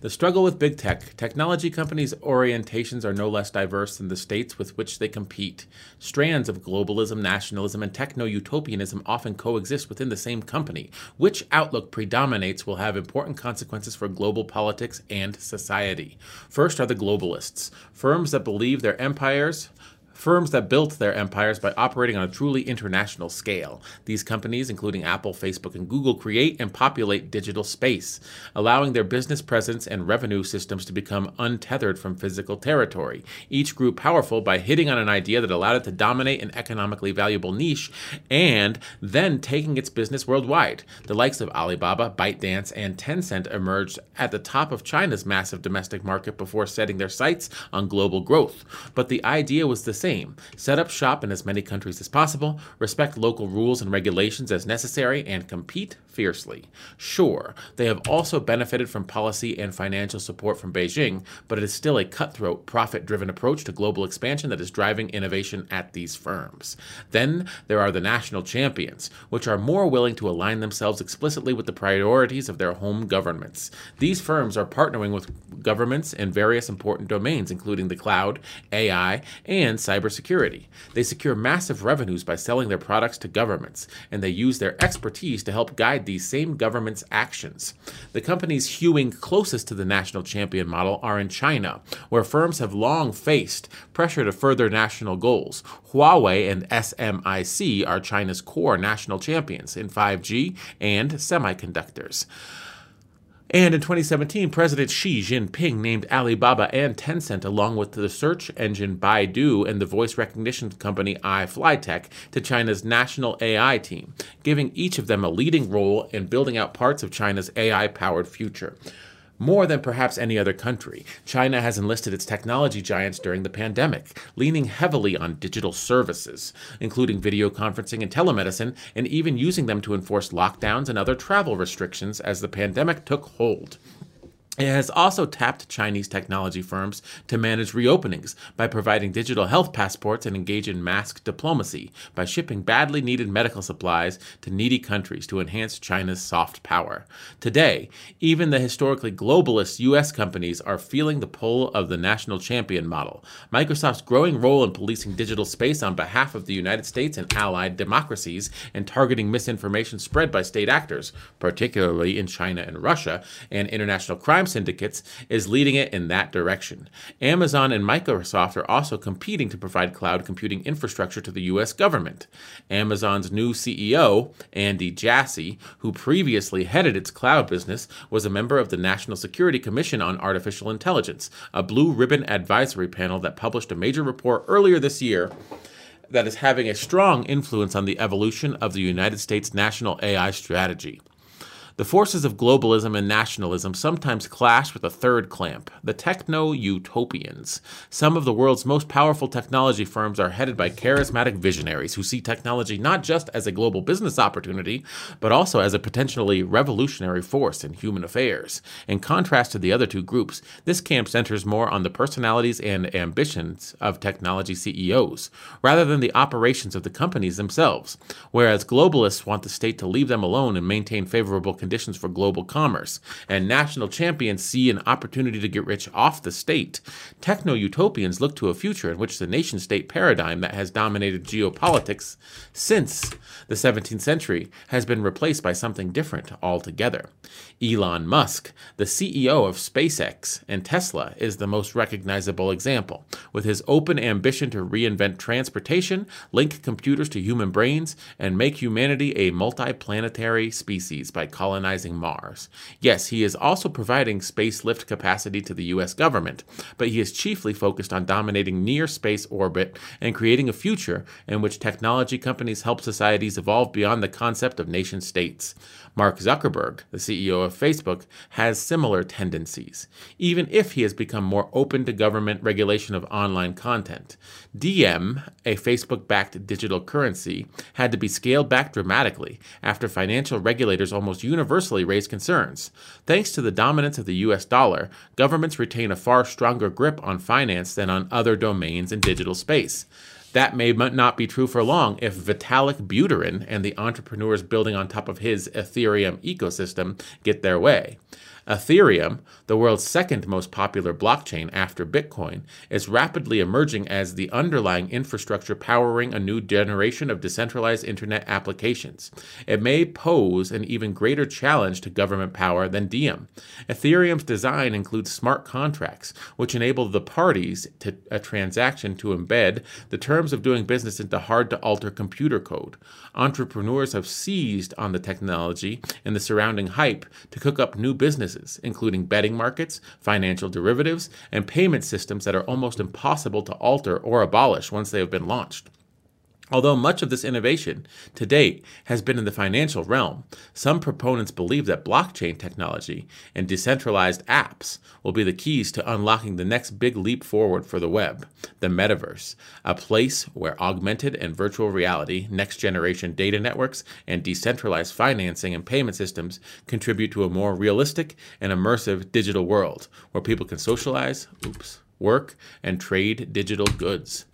The struggle with big tech. Technology companies' orientations are no less diverse than the states with which they compete. Strands of globalism, nationalism, and techno utopianism often coexist within the same company. Which outlook predominates will have important consequences for global politics and society. First are the globalists, firms that believe their empires Firms that built their empires by operating on a truly international scale. These companies, including Apple, Facebook, and Google, create and populate digital space, allowing their business presence and revenue systems to become untethered from physical territory. Each grew powerful by hitting on an idea that allowed it to dominate an economically valuable niche and then taking its business worldwide. The likes of Alibaba, ByteDance, and Tencent emerged at the top of China's massive domestic market before setting their sights on global growth. But the idea was the same set up shop in as many countries as possible, respect local rules and regulations as necessary, and compete fiercely. Sure, they have also benefited from policy and financial support from Beijing, but it is still a cutthroat, profit driven approach to global expansion that is driving innovation at these firms. Then there are the national champions, which are more willing to align themselves explicitly with the priorities of their home governments. These firms are partnering with governments in various important domains, including the cloud, AI, and cybersecurity. They secure massive revenues by selling their products to governments, and they use their expertise to help guide these same governments' actions. The companies hewing closest to the national champion model are in China, where firms have long faced pressure to further national goals. Huawei and SMIC are China's core national champions in 5G and semiconductors. And in 2017, President Xi Jinping named Alibaba and Tencent, along with the search engine Baidu and the voice recognition company iFlytek, to China's national AI team, giving each of them a leading role in building out parts of China's AI powered future. More than perhaps any other country, China has enlisted its technology giants during the pandemic, leaning heavily on digital services, including video conferencing and telemedicine, and even using them to enforce lockdowns and other travel restrictions as the pandemic took hold. It has also tapped Chinese technology firms to manage reopenings by providing digital health passports and engage in mask diplomacy by shipping badly needed medical supplies to needy countries to enhance China's soft power. Today, even the historically globalist U.S. companies are feeling the pull of the national champion model. Microsoft's growing role in policing digital space on behalf of the United States and allied democracies and targeting misinformation spread by state actors, particularly in China and Russia, and international crime syndicates is leading it in that direction. Amazon and Microsoft are also competing to provide cloud computing infrastructure to the U.S. government. Amazon's new CEO, Andy Jassy, who previously headed its cloud business, was a member of the National Security Commission on Artificial Intelligence, a blue ribbon advisory panel that published a major report earlier this year that is having a strong influence on the evolution of the United States national AI strategy. The forces of globalism and nationalism sometimes clash with a third clamp, the techno utopians. Some of the world's most powerful technology firms are headed by charismatic visionaries who see technology not just as a global business opportunity, but also as a potentially revolutionary force in human affairs. In contrast to the other two groups, this camp centers more on the personalities and ambitions of technology CEOs, rather than the operations of the companies themselves. Whereas globalists want the state to leave them alone and maintain favorable conditions conditions for global commerce, and national champions see an opportunity to get rich off the state. Techno utopians look to a future in which the nation state paradigm that has dominated geopolitics since the 17th century has been replaced by something different altogether. Elon Musk, the CEO of SpaceX and Tesla, is the most recognizable example, with his open ambition to reinvent transportation, link computers to human brains, and make humanity a multiplanetary species by colonizing Mars. Yes, he is also providing space lift capacity to the US government, but he is chiefly focused on dominating near space orbit and creating a future in which technology companies help societies evolve beyond the concept of nation states. Mark Zuckerberg, the CEO of Facebook, has similar tendencies, even if he has become more open to government regulation of online content. Diem, a Facebook backed digital currency, had to be scaled back dramatically after financial regulators almost universally raised concerns. Thanks to the dominance of the US dollar, governments retain a far stronger grip on finance than on other domains in digital space. That may not be true for long if Vitalik Buterin and the entrepreneurs building on top of his Ethereum ecosystem get their way. Ethereum, the world's second most popular blockchain after Bitcoin, is rapidly emerging as the underlying infrastructure powering a new generation of decentralized internet applications. It may pose an even greater challenge to government power than Diem. Ethereum's design includes smart contracts, which enable the parties to a transaction to embed the terms of doing business into hard to alter computer code. Entrepreneurs have seized on the technology and the surrounding hype to cook up new businesses including betting markets, financial derivatives, and payment systems that are almost impossible to alter or abolish once they have been launched. Although much of this innovation to date has been in the financial realm, some proponents believe that blockchain technology and decentralized apps will be the keys to unlocking the next big leap forward for the web, the metaverse, a place where augmented and virtual reality, next generation data networks, and decentralized financing and payment systems contribute to a more realistic and immersive digital world where people can socialize, oops, work, and trade digital goods.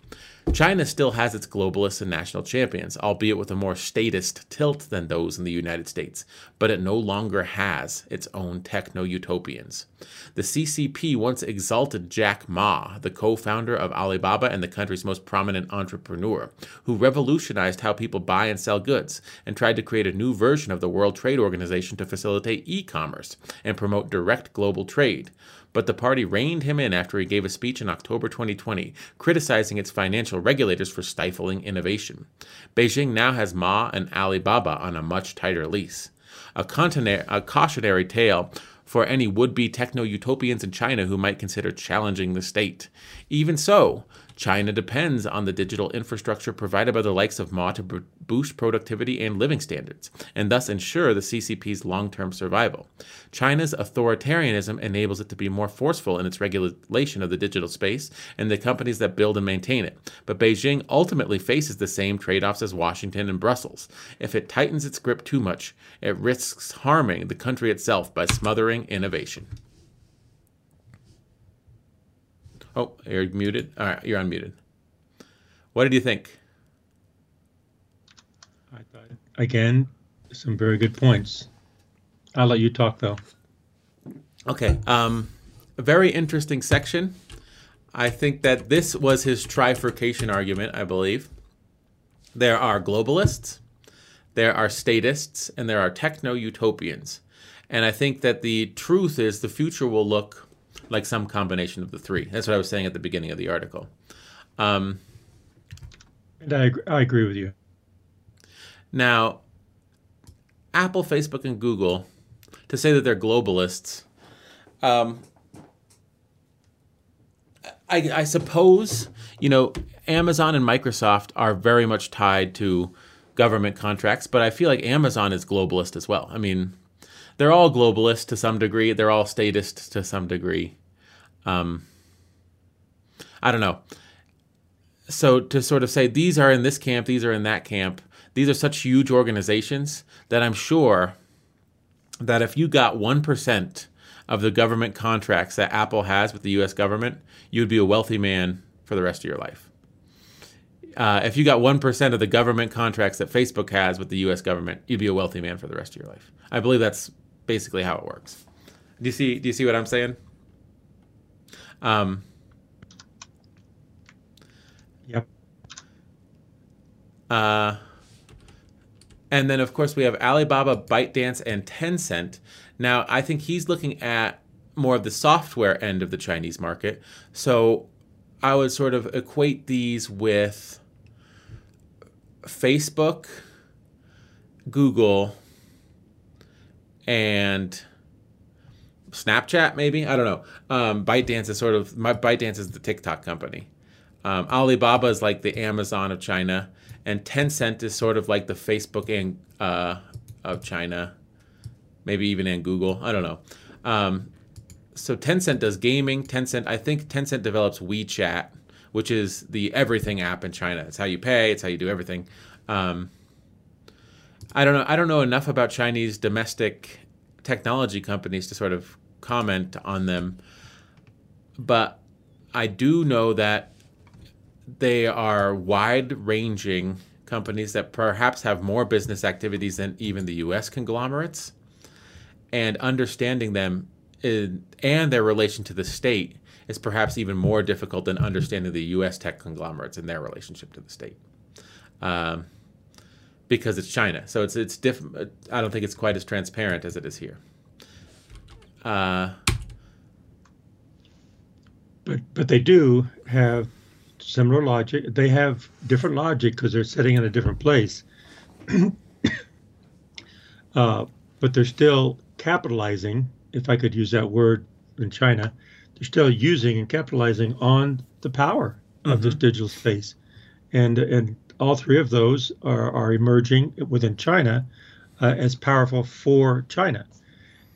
China still has its globalists and national champions, albeit with a more statist tilt than those in the United States, but it no longer has its own techno utopians. The CCP once exalted Jack Ma, the co founder of Alibaba and the country's most prominent entrepreneur, who revolutionized how people buy and sell goods and tried to create a new version of the World Trade Organization to facilitate e commerce and promote direct global trade but the party reined him in after he gave a speech in October 2020 criticizing its financial regulators for stifling innovation. Beijing now has Ma and Alibaba on a much tighter lease. A, a cautionary tale for any would be techno utopians in China who might consider challenging the state. Even so, China depends on the digital infrastructure provided by the likes of Ma to boost productivity and living standards, and thus ensure the CCP's long term survival. China's authoritarianism enables it to be more forceful in its regulation of the digital space and the companies that build and maintain it. But Beijing ultimately faces the same trade offs as Washington and Brussels. If it tightens its grip too much, it risks harming the country itself by smothering innovation. Oh, you're muted. All right, you're unmuted. What did you think? I thought again, some very good points. I'll let you talk though. Okay. Um, a very interesting section. I think that this was his trifurcation argument, I believe. There are globalists, there are statists, and there are techno utopians. And I think that the truth is the future will look like some combination of the three. That's what I was saying at the beginning of the article. Um, and I, I agree with you. Now, Apple, Facebook, and Google, to say that they're globalists, um, I, I suppose you know Amazon and Microsoft are very much tied to government contracts, but I feel like Amazon is globalist as well. I mean, they're all globalist to some degree. They're all statist to some degree. Um, I don't know. So to sort of say these are in this camp, these are in that camp, these are such huge organizations that I'm sure that if you got 1% of the government contracts that Apple has with the US government, you would be a wealthy man for the rest of your life. Uh, if you got 1% of the government contracts that Facebook has with the US government, you'd be a wealthy man for the rest of your life. I believe that's basically how it works. Do you see do you see what I'm saying? Um, Yep. Uh, and then, of course, we have Alibaba, ByteDance, and Tencent. Now, I think he's looking at more of the software end of the Chinese market. So I would sort of equate these with Facebook, Google, and Snapchat, maybe. I don't know. Um, ByteDance is sort of my ByteDance is the TikTok company. Um, Alibaba is like the Amazon of China, and Tencent is sort of like the Facebook and uh, of China, maybe even in Google. I don't know. Um, so Tencent does gaming. Tencent, I think Tencent develops WeChat, which is the everything app in China. It's how you pay. It's how you do everything. Um, I don't know. I don't know enough about Chinese domestic technology companies to sort of comment on them, but I do know that they are wide-ranging companies that perhaps have more business activities than even the U.S. conglomerates, and understanding them and their relation to the state is perhaps even more difficult than understanding the U.S. tech conglomerates and their relationship to the state. Um, because it's China. So it's it's different. I don't think it's quite as transparent as it is here. Uh, but but they do have similar logic. They have different logic because they're sitting in a different place. uh, but they're still capitalizing, if I could use that word in China, they're still using and capitalizing on the power mm-hmm. of this mm-hmm. digital space. And and all three of those are, are emerging within China uh, as powerful for China.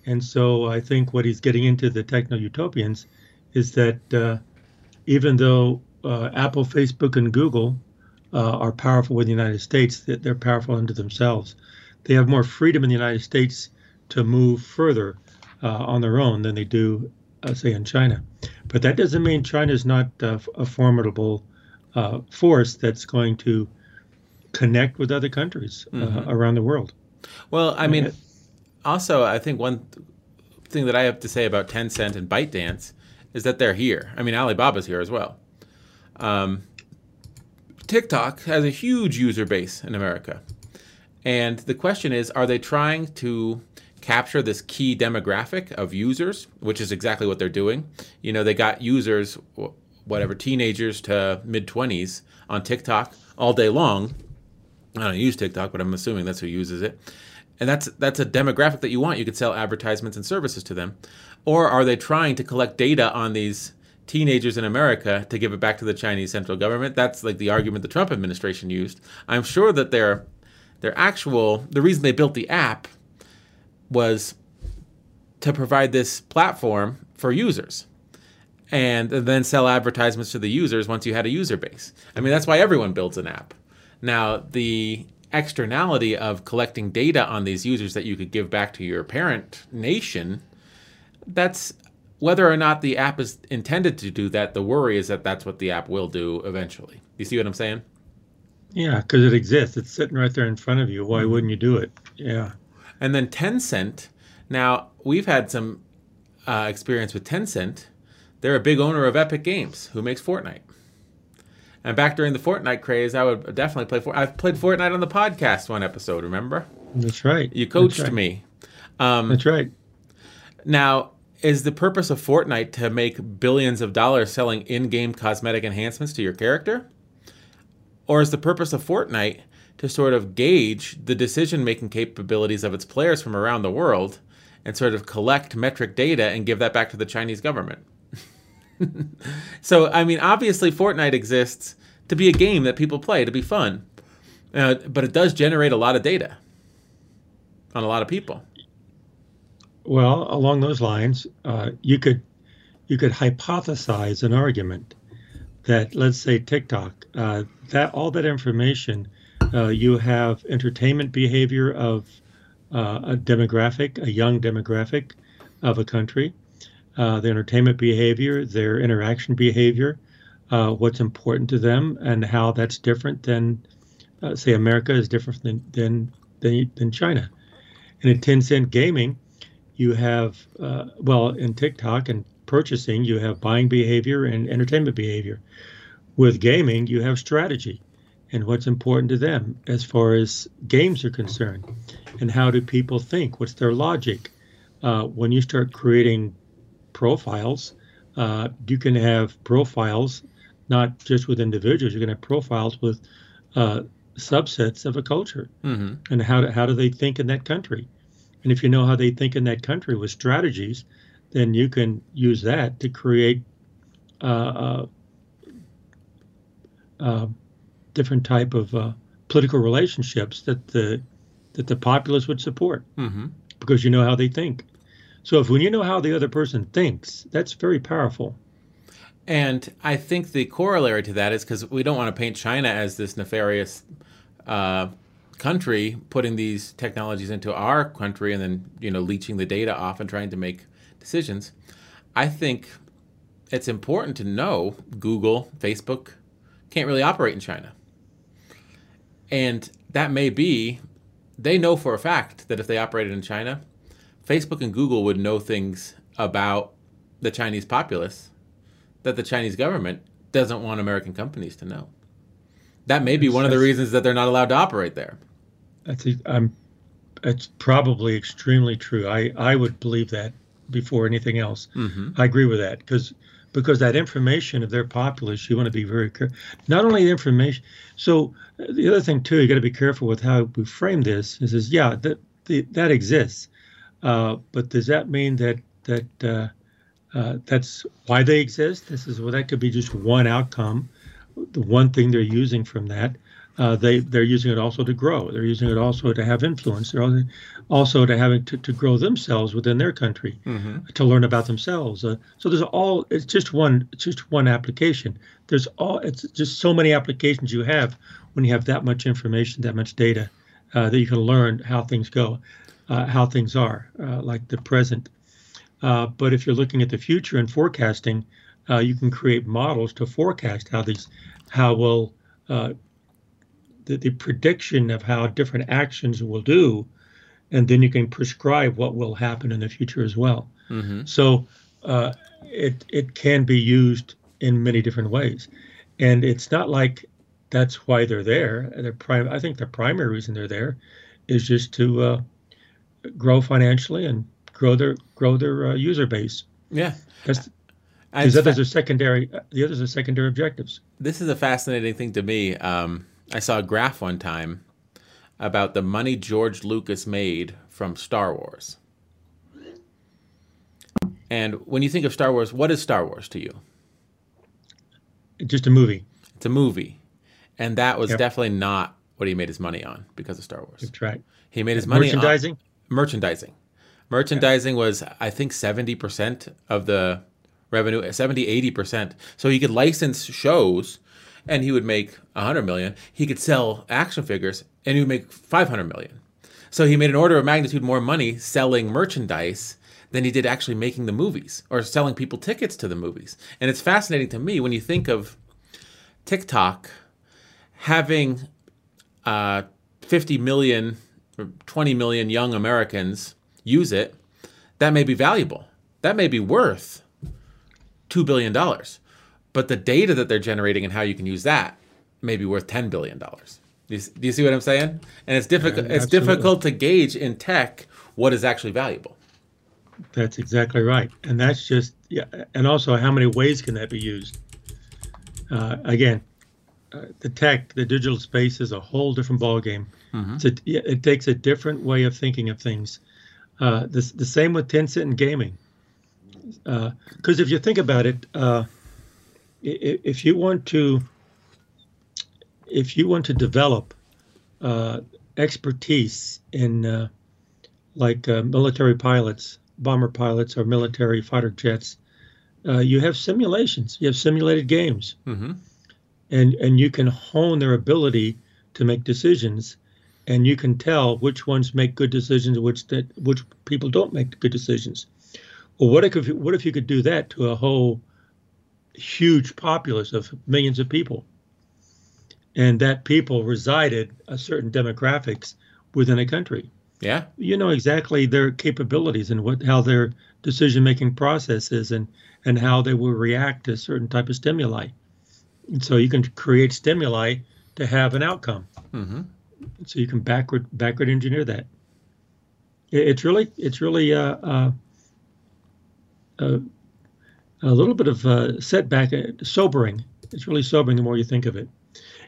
And so I think what he's getting into the techno utopians is that uh, even though uh, Apple, Facebook, and Google uh, are powerful within the United States, that they're powerful unto themselves. They have more freedom in the United States to move further uh, on their own than they do, uh, say, in China. But that doesn't mean China is not a formidable force that's going to connect with other countries mm-hmm. around the world. Well, I mean, also, I think one thing that I have to say about Tencent and ByteDance is that they're here. I mean, Alibaba's here as well. Um, TikTok has a huge user base in America. And the question is are they trying to capture this key demographic of users, which is exactly what they're doing? You know, they got users, whatever, teenagers to mid 20s on TikTok all day long. I don't use TikTok, but I'm assuming that's who uses it. And that's that's a demographic that you want. You could sell advertisements and services to them. Or are they trying to collect data on these teenagers in America to give it back to the Chinese central government. That's like the argument the Trump administration used. I'm sure that their their actual the reason they built the app was to provide this platform for users and then sell advertisements to the users once you had a user base. I mean, that's why everyone builds an app. Now, the externality of collecting data on these users that you could give back to your parent nation, that's whether or not the app is intended to do that, the worry is that that's what the app will do eventually. You see what I'm saying? Yeah, because it exists. It's sitting right there in front of you. Why mm-hmm. wouldn't you do it? Yeah. And then Tencent. Now, we've had some uh, experience with Tencent. They're a big owner of Epic Games, who makes Fortnite. And back during the Fortnite craze, I would definitely play Fortnite. I've played Fortnite on the podcast one episode, remember? That's right. You coached right. me. Um, That's right. Now, is the purpose of Fortnite to make billions of dollars selling in-game cosmetic enhancements to your character? Or is the purpose of Fortnite to sort of gauge the decision-making capabilities of its players from around the world and sort of collect metric data and give that back to the Chinese government? So, I mean, obviously, Fortnite exists to be a game that people play to be fun, uh, but it does generate a lot of data on a lot of people. Well, along those lines, uh, you could you could hypothesize an argument that, let's say, TikTok, uh, that all that information, uh, you have entertainment behavior of uh, a demographic, a young demographic of a country, uh, the entertainment behavior, their interaction behavior, uh, what's important to them, and how that's different than, uh, say, America is different than, than, than, than China. And in Tencent gaming, you have, uh, well, in TikTok and purchasing, you have buying behavior and entertainment behavior. With gaming, you have strategy and what's important to them as far as games are concerned and how do people think what's their logic uh, when you start creating profiles uh, you can have profiles not just with individuals you can have profiles with uh, subsets of a culture mm-hmm. and how do, how do they think in that country and if you know how they think in that country with strategies then you can use that to create uh, uh, uh different type of uh, political relationships that the that the populace would support mm-hmm. because you know how they think. So if when you know how the other person thinks, that's very powerful. And I think the corollary to that is because we don't want to paint China as this nefarious uh, country putting these technologies into our country and then you know leeching the data off and trying to make decisions. I think it's important to know Google, Facebook can't really operate in China. And that may be, they know for a fact that if they operated in China, Facebook and Google would know things about the Chinese populace that the Chinese government doesn't want American companies to know. That may be one of the reasons that they're not allowed to operate there. Think I'm. It's probably extremely true. I I would believe that before anything else. Mm-hmm. I agree with that because because that information of their populace, you want to be very careful. Not only the information. So the other thing too, you got to be careful with how we frame this. Is, is yeah, that the, that exists, but does that mean that that uh, uh, that's why they exist? This is well, that could be just one outcome, the one thing they're using from that uh, they they're using it also to grow. They're using it also to have influence. They're also to having to, to grow themselves within their country, mm-hmm. to learn about themselves. Uh, so there's all. It's just one. It's just one application. There's all. It's just so many applications you have when you have that much information, that much data, uh, that you can learn how things go, uh, how things are, uh, like the present. Uh, but if you're looking at the future and forecasting, you can create models to forecast how these, how will the, the prediction of how different actions will do, and then you can prescribe what will happen in the future as well. Mm-hmm. So uh, it it can be used in many different ways, and it's not like that's why they're there. They're prime. I think the primary reason they're there is just to uh, grow financially and grow their grow their uh, user base. Yeah, that's these others are secondary. The others are secondary objectives. This is a fascinating thing to me. Um, I saw a graph one time about the money George Lucas made from Star Wars. And when you think of Star Wars, what is Star Wars to you? Just a movie. It's a movie. And that was yep. definitely not what he made his money on because of Star Wars. That's right. He made his money merchandising. Merchandising. Merchandising yeah. was I think 70% of the revenue, 70 80%. So he could license shows and he would make 100 million. He could sell action figures and he would make 500 million. So he made an order of magnitude more money selling merchandise than he did actually making the movies or selling people tickets to the movies. And it's fascinating to me when you think of TikTok having uh, 50 million or 20 million young Americans use it, that may be valuable. That may be worth $2 billion but the data that they're generating and how you can use that may be worth ten billion dollars. Do you, do you see what I'm saying? And it's difficult. Yeah, it's difficult to gauge in tech what is actually valuable. That's exactly right, and that's just yeah. And also, how many ways can that be used? Uh, again, the tech, the digital space is a whole different ballgame. Mm-hmm. It takes a different way of thinking of things. Uh, the, the same with Tencent and gaming. Because uh, if you think about it, uh, if you want to, if you want to develop uh, expertise in uh, like uh, military pilots, bomber pilots, or military fighter jets, uh, you have simulations. You have simulated games, mm-hmm. And and you can hone their ability to make decisions, and you can tell which ones make good decisions, which that which people don't make good decisions. Well, what if what if you could do that to a whole huge populace of millions of people? and that people resided a certain demographics within a country. Yeah. You know exactly their capabilities and what how their decision making process is and and how they will react to certain type of stimuli. And so you can create stimuli to have an outcome. Mm-hmm. So you can backward backward engineer that. It's really it's really uh, uh, uh, a little bit of a setback, uh, sobering. It's really sobering the more you think of it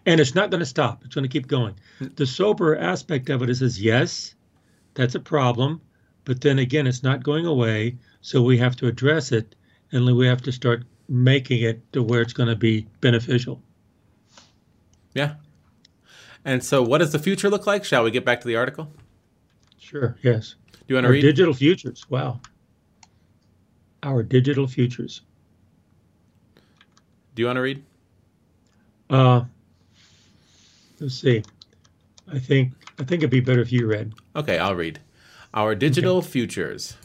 and it's not going to stop. It's going to keep going. The sober aspect of it is, is yes, that's a problem, but then again, it's not going away. So we have to address it, and we have to start making it to where it's going to be beneficial. Yeah. And so, what does the future look like? Shall we get back to the article? Sure. Yes. Do you want to read? Digital futures. Wow. Our digital futures. Do you want to read? Uh, Let's see. I think I think it'd be better if you read. Okay, I'll read. Our digital okay. futures.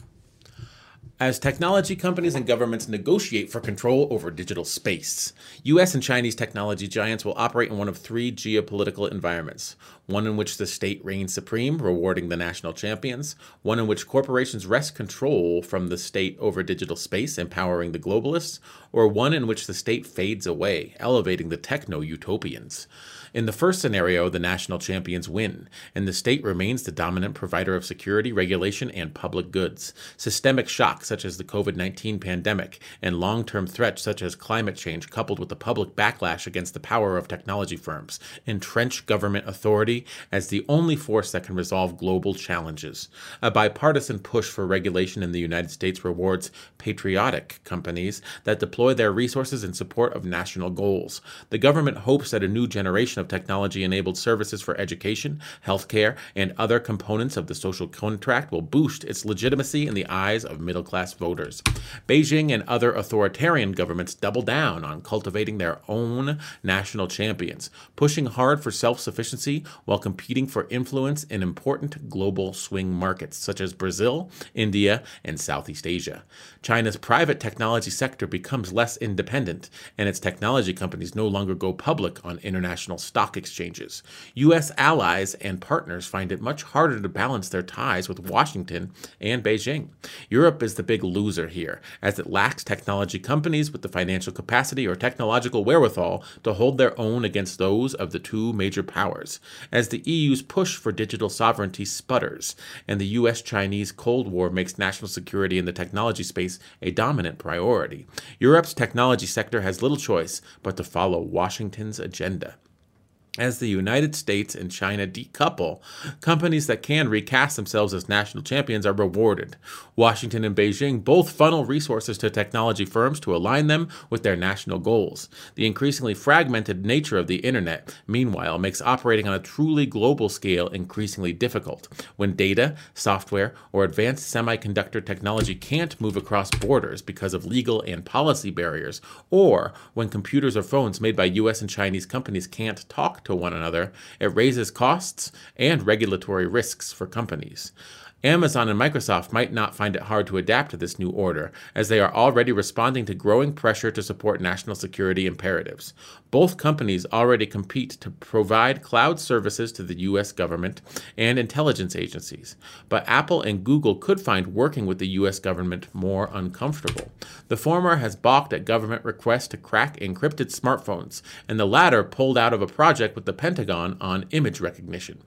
As technology companies and governments negotiate for control over digital space, US and Chinese technology giants will operate in one of three geopolitical environments. One in which the state reigns supreme, rewarding the national champions, one in which corporations wrest control from the state over digital space, empowering the globalists, or one in which the state fades away, elevating the techno utopians. In the first scenario, the national champions win, and the state remains the dominant provider of security, regulation, and public goods. Systemic shocks such as the COVID 19 pandemic and long term threats such as climate change, coupled with the public backlash against the power of technology firms, entrench government authority as the only force that can resolve global challenges. A bipartisan push for regulation in the United States rewards patriotic companies that deploy their resources in support of national goals. The government hopes that a new generation of of technology enabled services for education, healthcare, and other components of the social contract will boost its legitimacy in the eyes of middle class voters. Beijing and other authoritarian governments double down on cultivating their own national champions, pushing hard for self sufficiency while competing for influence in important global swing markets such as Brazil, India, and Southeast Asia. China's private technology sector becomes less independent, and its technology companies no longer go public on international stock exchanges. U.S. allies and partners find it much harder to balance their ties with Washington and Beijing. Europe is the big loser here, as it lacks technology companies with the financial capacity or technological wherewithal to hold their own against those of the two major powers, as the EU's push for digital sovereignty sputters, and the U.S. Chinese Cold War makes national security in the technology space a dominant priority. Europe's technology sector has little choice but to follow Washington's agenda. As the United States and China decouple, companies that can recast themselves as national champions are rewarded. Washington and Beijing both funnel resources to technology firms to align them with their national goals. The increasingly fragmented nature of the internet, meanwhile, makes operating on a truly global scale increasingly difficult. When data, software, or advanced semiconductor technology can't move across borders because of legal and policy barriers, or when computers or phones made by US and Chinese companies can't talk to one another, it raises costs and regulatory risks for companies. Amazon and Microsoft might not find it hard to adapt to this new order, as they are already responding to growing pressure to support national security imperatives. Both companies already compete to provide cloud services to the U.S. government and intelligence agencies, but Apple and Google could find working with the U.S. government more uncomfortable. The former has balked at government requests to crack encrypted smartphones, and the latter pulled out of a project with the Pentagon on image recognition.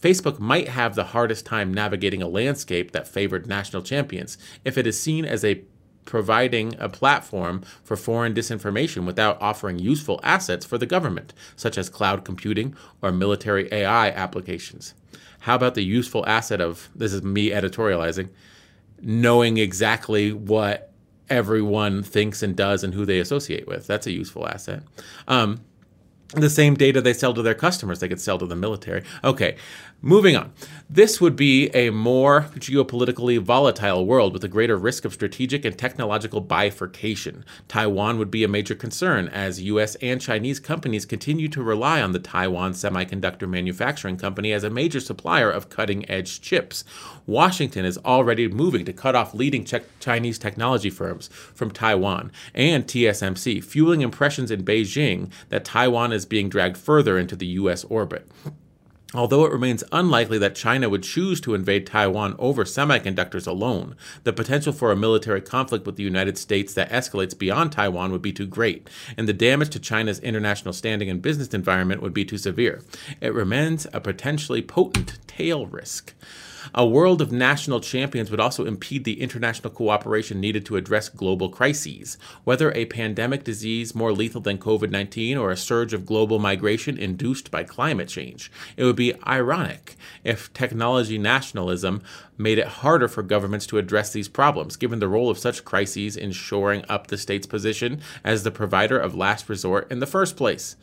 Facebook might have the hardest time navigating a landscape that favored national champions if it is seen as a providing a platform for foreign disinformation without offering useful assets for the government, such as cloud computing or military AI applications. How about the useful asset of this is me editorializing, knowing exactly what everyone thinks and does and who they associate with. That's a useful asset. Um, the same data they sell to their customers, they could sell to the military. Okay, moving on. This would be a more geopolitically volatile world with a greater risk of strategic and technological bifurcation. Taiwan would be a major concern as US and Chinese companies continue to rely on the Taiwan Semiconductor Manufacturing Company as a major supplier of cutting edge chips. Washington is already moving to cut off leading Chinese technology firms from Taiwan and TSMC, fueling impressions in Beijing that Taiwan is being dragged further into the US orbit. Although it remains unlikely that China would choose to invade Taiwan over semiconductors alone, the potential for a military conflict with the United States that escalates beyond Taiwan would be too great, and the damage to China's international standing and business environment would be too severe. It remains a potentially potent tail risk. A world of national champions would also impede the international cooperation needed to address global crises, whether a pandemic disease more lethal than COVID 19 or a surge of global migration induced by climate change. It would be ironic if technology nationalism made it harder for governments to address these problems, given the role of such crises in shoring up the state's position as the provider of last resort in the first place.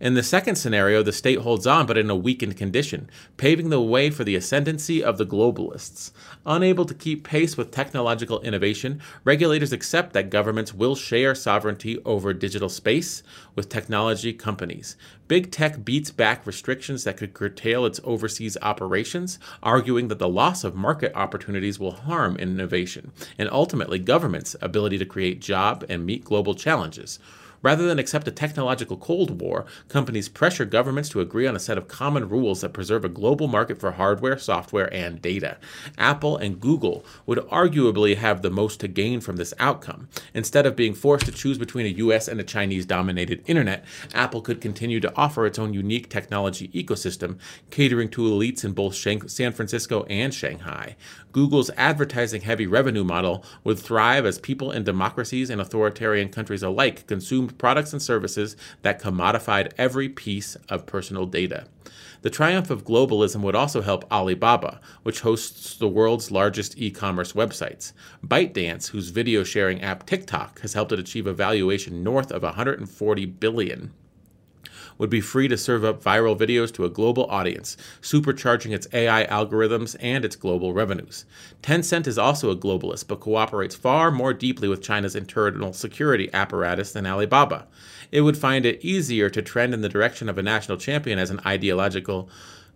In the second scenario, the state holds on but in a weakened condition, paving the way for the ascendancy of the globalists. Unable to keep pace with technological innovation, regulators accept that governments will share sovereignty over digital space with technology companies. Big tech beats back restrictions that could curtail its overseas operations, arguing that the loss of market opportunities will harm innovation and ultimately governments' ability to create job and meet global challenges. Rather than accept a technological Cold War, companies pressure governments to agree on a set of common rules that preserve a global market for hardware, software, and data. Apple and Google would arguably have the most to gain from this outcome. Instead of being forced to choose between a US and a Chinese dominated internet, Apple could continue to offer its own unique technology ecosystem, catering to elites in both San Francisco and Shanghai. Google's advertising heavy revenue model would thrive as people in democracies and authoritarian countries alike consumed products and services that commodified every piece of personal data. The triumph of globalism would also help Alibaba, which hosts the world's largest e commerce websites. ByteDance, whose video sharing app TikTok has helped it achieve a valuation north of 140 billion would be free to serve up viral videos to a global audience, supercharging its AI algorithms and its global revenues. Tencent is also a globalist, but cooperates far more deeply with China's internal security apparatus than Alibaba. It would find it easier to trend in the direction of a national champion as an ideological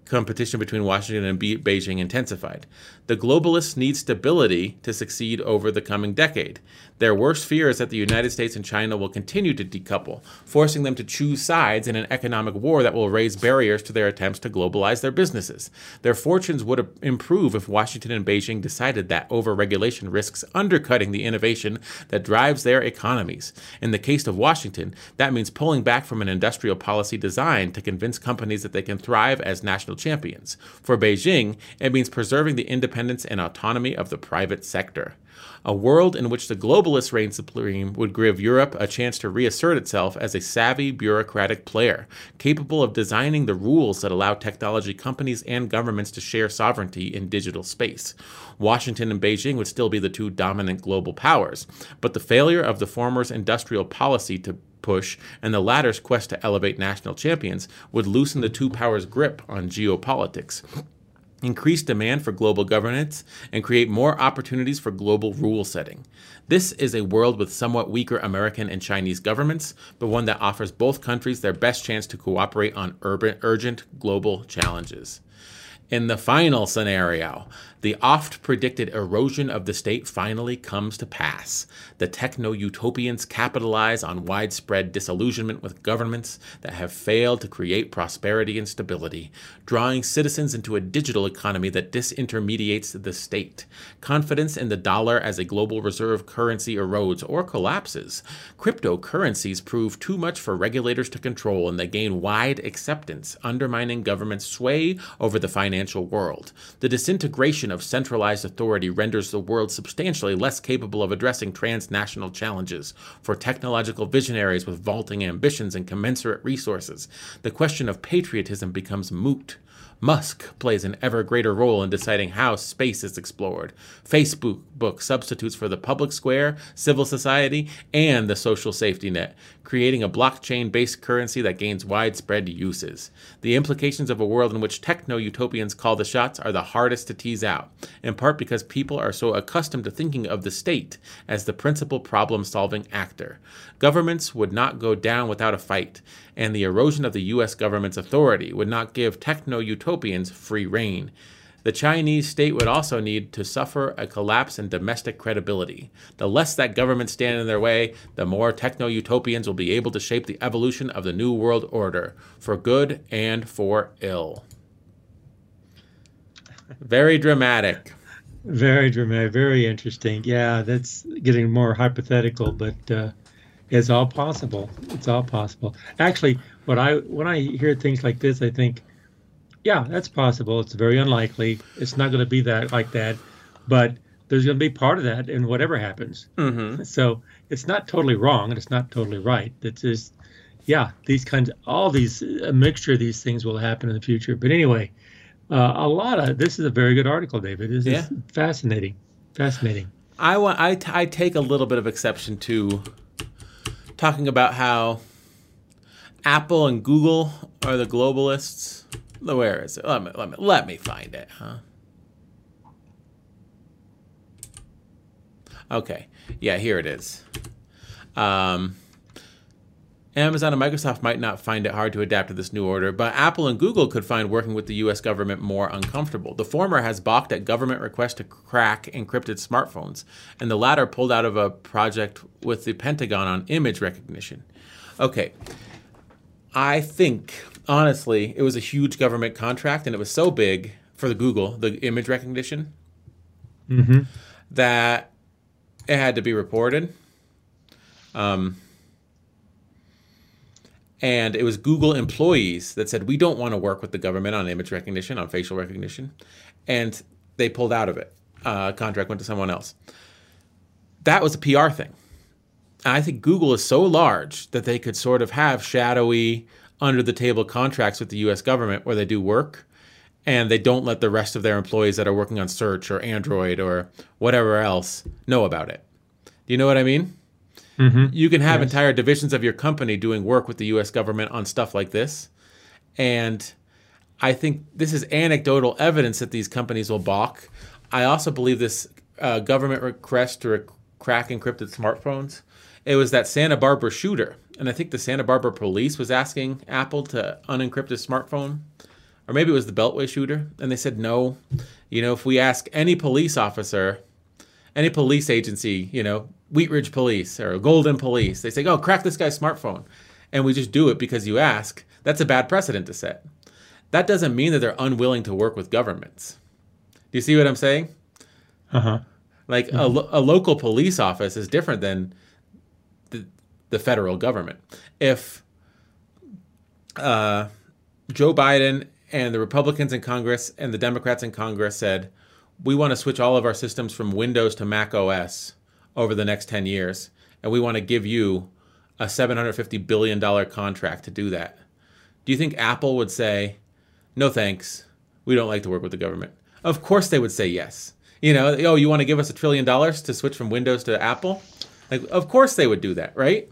competition between Washington and Beijing intensified. The globalists need stability to succeed over the coming decade. Their worst fear is that the United States and China will continue to decouple, forcing them to choose sides in an economic war that will raise barriers to their attempts to globalize their businesses. Their fortunes would improve if Washington and Beijing decided that overregulation risks undercutting the innovation that drives their economies. In the case of Washington, that means pulling back from an industrial policy designed to convince companies that they can thrive as national champions. For Beijing, it means preserving the independence and autonomy of the private sector. A world in which the globalists reign supreme would give Europe a chance to reassert itself as a savvy bureaucratic player, capable of designing the rules that allow technology companies and governments to share sovereignty in digital space. Washington and Beijing would still be the two dominant global powers, but the failure of the former's industrial policy to push and the latter's quest to elevate national champions would loosen the two powers' grip on geopolitics increase demand for global governance, and create more opportunities for global rule setting. This is a world with somewhat weaker American and Chinese governments, but one that offers both countries their best chance to cooperate on urban, urgent global challenges. In the final scenario, the oft predicted erosion of the state finally comes to pass. The techno utopians capitalize on widespread disillusionment with governments that have failed to create prosperity and stability, drawing citizens into a digital economy that disintermediates the state. Confidence in the dollar as a global reserve currency erodes or collapses. Cryptocurrencies prove too much for regulators to control and they gain wide acceptance, undermining government sway over the financial world. The disintegration of centralized authority renders the world substantially less capable of addressing transnational challenges. For technological visionaries with vaulting ambitions and commensurate resources, the question of patriotism becomes moot. Musk plays an ever greater role in deciding how space is explored. Facebook book substitutes for the public square, civil society, and the social safety net, creating a blockchain based currency that gains widespread uses. The implications of a world in which techno utopians call the shots are the hardest to tease out, in part because people are so accustomed to thinking of the state as the principal problem solving actor. Governments would not go down without a fight, and the erosion of the U.S. government's authority would not give techno utopians free rein. The Chinese state would also need to suffer a collapse in domestic credibility. The less that governments stand in their way, the more techno utopians will be able to shape the evolution of the New World Order, for good and for ill. Very dramatic. Very dramatic, very interesting. Yeah, that's getting more hypothetical, but uh, it's all possible. It's all possible. Actually, what I when I hear things like this, I think, yeah, that's possible. It's very unlikely. It's not going to be that like that, but there's going to be part of that in whatever happens. Mm-hmm. So it's not totally wrong and it's not totally right. It's just, yeah, these kinds, of, all these, a mixture of these things will happen in the future. But anyway, uh, a lot of this is a very good article, David. This Yeah. is fascinating, fascinating. I want I, t- I take a little bit of exception to talking about how Apple and Google are the globalists. Where is it? Let me let me let me find it, huh? Okay. Yeah, here it is. Um, Amazon and Microsoft might not find it hard to adapt to this new order, but Apple and Google could find working with the US government more uncomfortable. The former has balked at government requests to crack encrypted smartphones, and the latter pulled out of a project with the Pentagon on image recognition. Okay. I think, honestly, it was a huge government contract, and it was so big for the Google, the image recognition, Mm-hmm. that it had to be reported. Um, and it was Google employees that said, we don't want to work with the government on image recognition, on facial recognition. And they pulled out of it. Uh, contract went to someone else. That was a PR thing. I think Google is so large that they could sort of have shadowy, under the table contracts with the US government where they do work and they don't let the rest of their employees that are working on search or Android or whatever else know about it. Do you know what I mean? Mm-hmm. You can have Yes. entire divisions of your company doing work with the US government on stuff like this. And I think this is anecdotal evidence that these companies will balk. I also believe this uh, government request to rec- crack encrypted smartphones. It was that Santa Barbara shooter. And I think the Santa Barbara police was asking Apple to unencrypt his smartphone. Or maybe it was the Beltway shooter. And they said no. You know, if we ask any police officer, any police agency, you know, Wheat Ridge Police or Golden Police, they say, oh, crack this guy's smartphone. And we just do it because you ask. That's a bad precedent to set. That doesn't mean that they're unwilling to work with governments. Do you see what I'm saying? Uh-huh. Like a, lo- a local police office is different than the, federal government. If uh, Joe Biden and the Republicans in Congress and the Democrats in Congress said, we want to switch all of our systems from Windows to Mac OS over the next 10 years, and we want to give you a $750 billion contract to do that. Do you think Apple would say, no thanks, we don't like to work with the government? Of course they would say yes. You know, oh, you want to give us a trillion dollars to switch from Windows to Apple? Like, of course they would do that, right?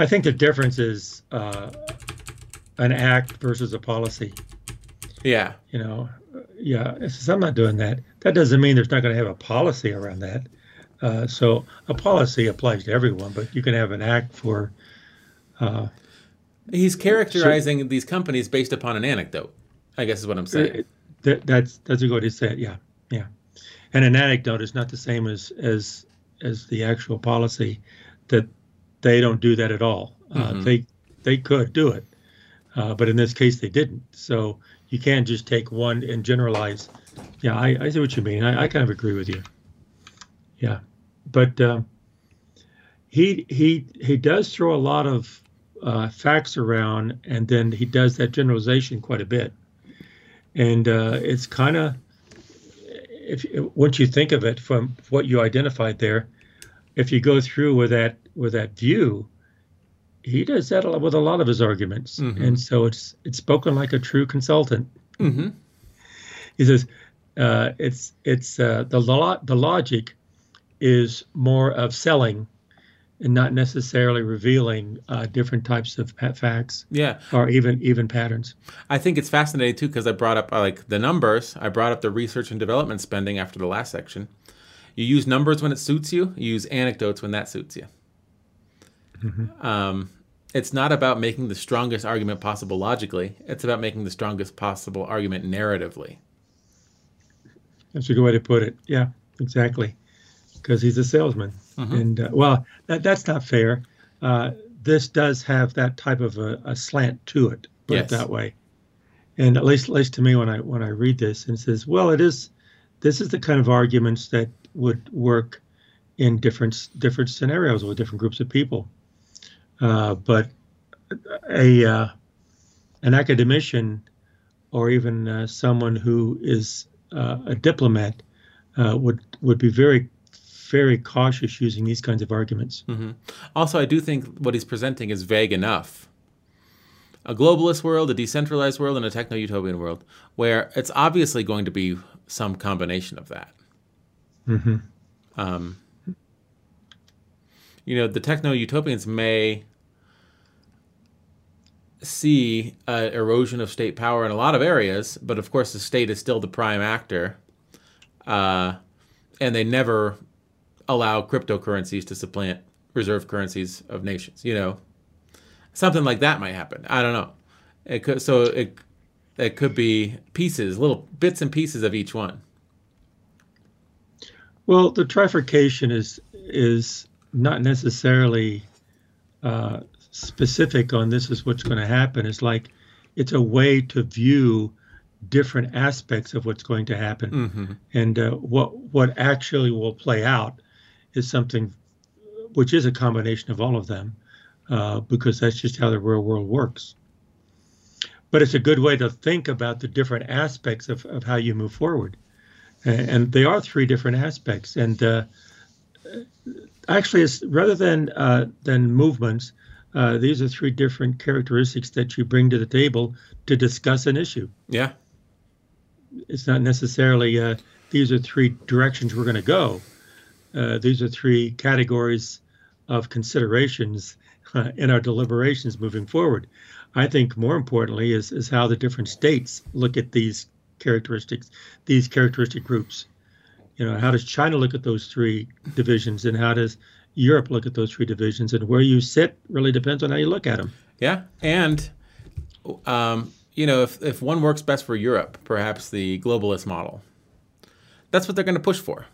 I think the difference is uh, an act versus a policy. Yeah. You know, yeah. Says, I'm not doing that. That doesn't mean there's not going to have a policy around that. Uh, so a policy applies to everyone, but you can have an act for. Uh, He's characterizing these companies based upon an anecdote, I guess is what I'm saying. that, that's that's a good way to say it. Yeah, yeah. And an anecdote is not the same as as as the actual policy. That they don't do that at all. Uh, Mhm. they they could do it, uh, but in this case they didn't. So you can't just take one and generalize. Yeah, I, I see what you mean. I, I kind of agree with you. Yeah, but um, he he he does throw a lot of uh, facts around, and then he does that generalization quite a bit and uh, it's kind of if once you think of it from what you identified there, if you go through with that with that view, he does that a with a lot of his arguments, mm-hmm. and so it's it's spoken like a true consultant. Mm-hmm. He says uh, it's it's uh, the lo- the logic is more of selling and not necessarily revealing uh, different types of facts. Yeah, or even even patterns. I think it's fascinating too because I brought up uh, like the numbers. I brought up the research and development spending after the last section. You use numbers when it suits you. You use anecdotes when that suits you. Mm-hmm. Um, it's not about making the strongest argument possible logically. It's about making the strongest possible argument narratively. That's a good way to put it. Yeah, exactly. Because he's a salesman. Mm-hmm. And uh, well, that, that's not fair. Uh, this does have that type of a, a slant to it, put yes. it that way. And at least, at least to me, when I when I read this, and says, well, it is. This is the kind of arguments that would work in different different scenarios with different groups of people. Uh, but a uh, an academician or even uh, someone who is uh, a diplomat uh, would would be very very cautious using these kinds of arguments. Mm-hmm. Also, I do think what he's presenting is vague enough. A globalist world, a decentralized world, and a techno utopian world, where it's obviously going to be some combination of that. Mm-hmm. Um, you know, the techno utopians may see uh, erosion of state power in a lot of areas, but of course the state is still the prime actor, uh, and they never allow cryptocurrencies to supplant reserve currencies of nations. You know, something like that might happen. I don't know. It could so it it could be pieces, little bits and pieces of each one. Well, the trifurcation is is not necessarily uh, specific on this is what's going to happen. It's like it's a way to view different aspects of what's going to happen, mm-hmm. and uh, what what actually will play out is something which is a combination of all of them, uh, because that's just how the real world works. But it's a good way to think about the different aspects of, of how you move forward. And, and they are three different aspects. And uh, actually, it's, rather than uh, than movements, uh, these are three different characteristics that you bring to the table to discuss an issue. Yeah. It's not necessarily uh, these are three directions we're going to go. Uh, these are three categories of considerations uh, in our deliberations moving forward. I think more importantly is, is how the different states look at these characteristics, these characteristic groups. You know, how does China look at those three divisions, and how does Europe look at those three divisions? And where you sit really depends on how you look at them. Yeah, and um, you know, if if one works best for Europe, perhaps the globalist model. That's what they're going to push for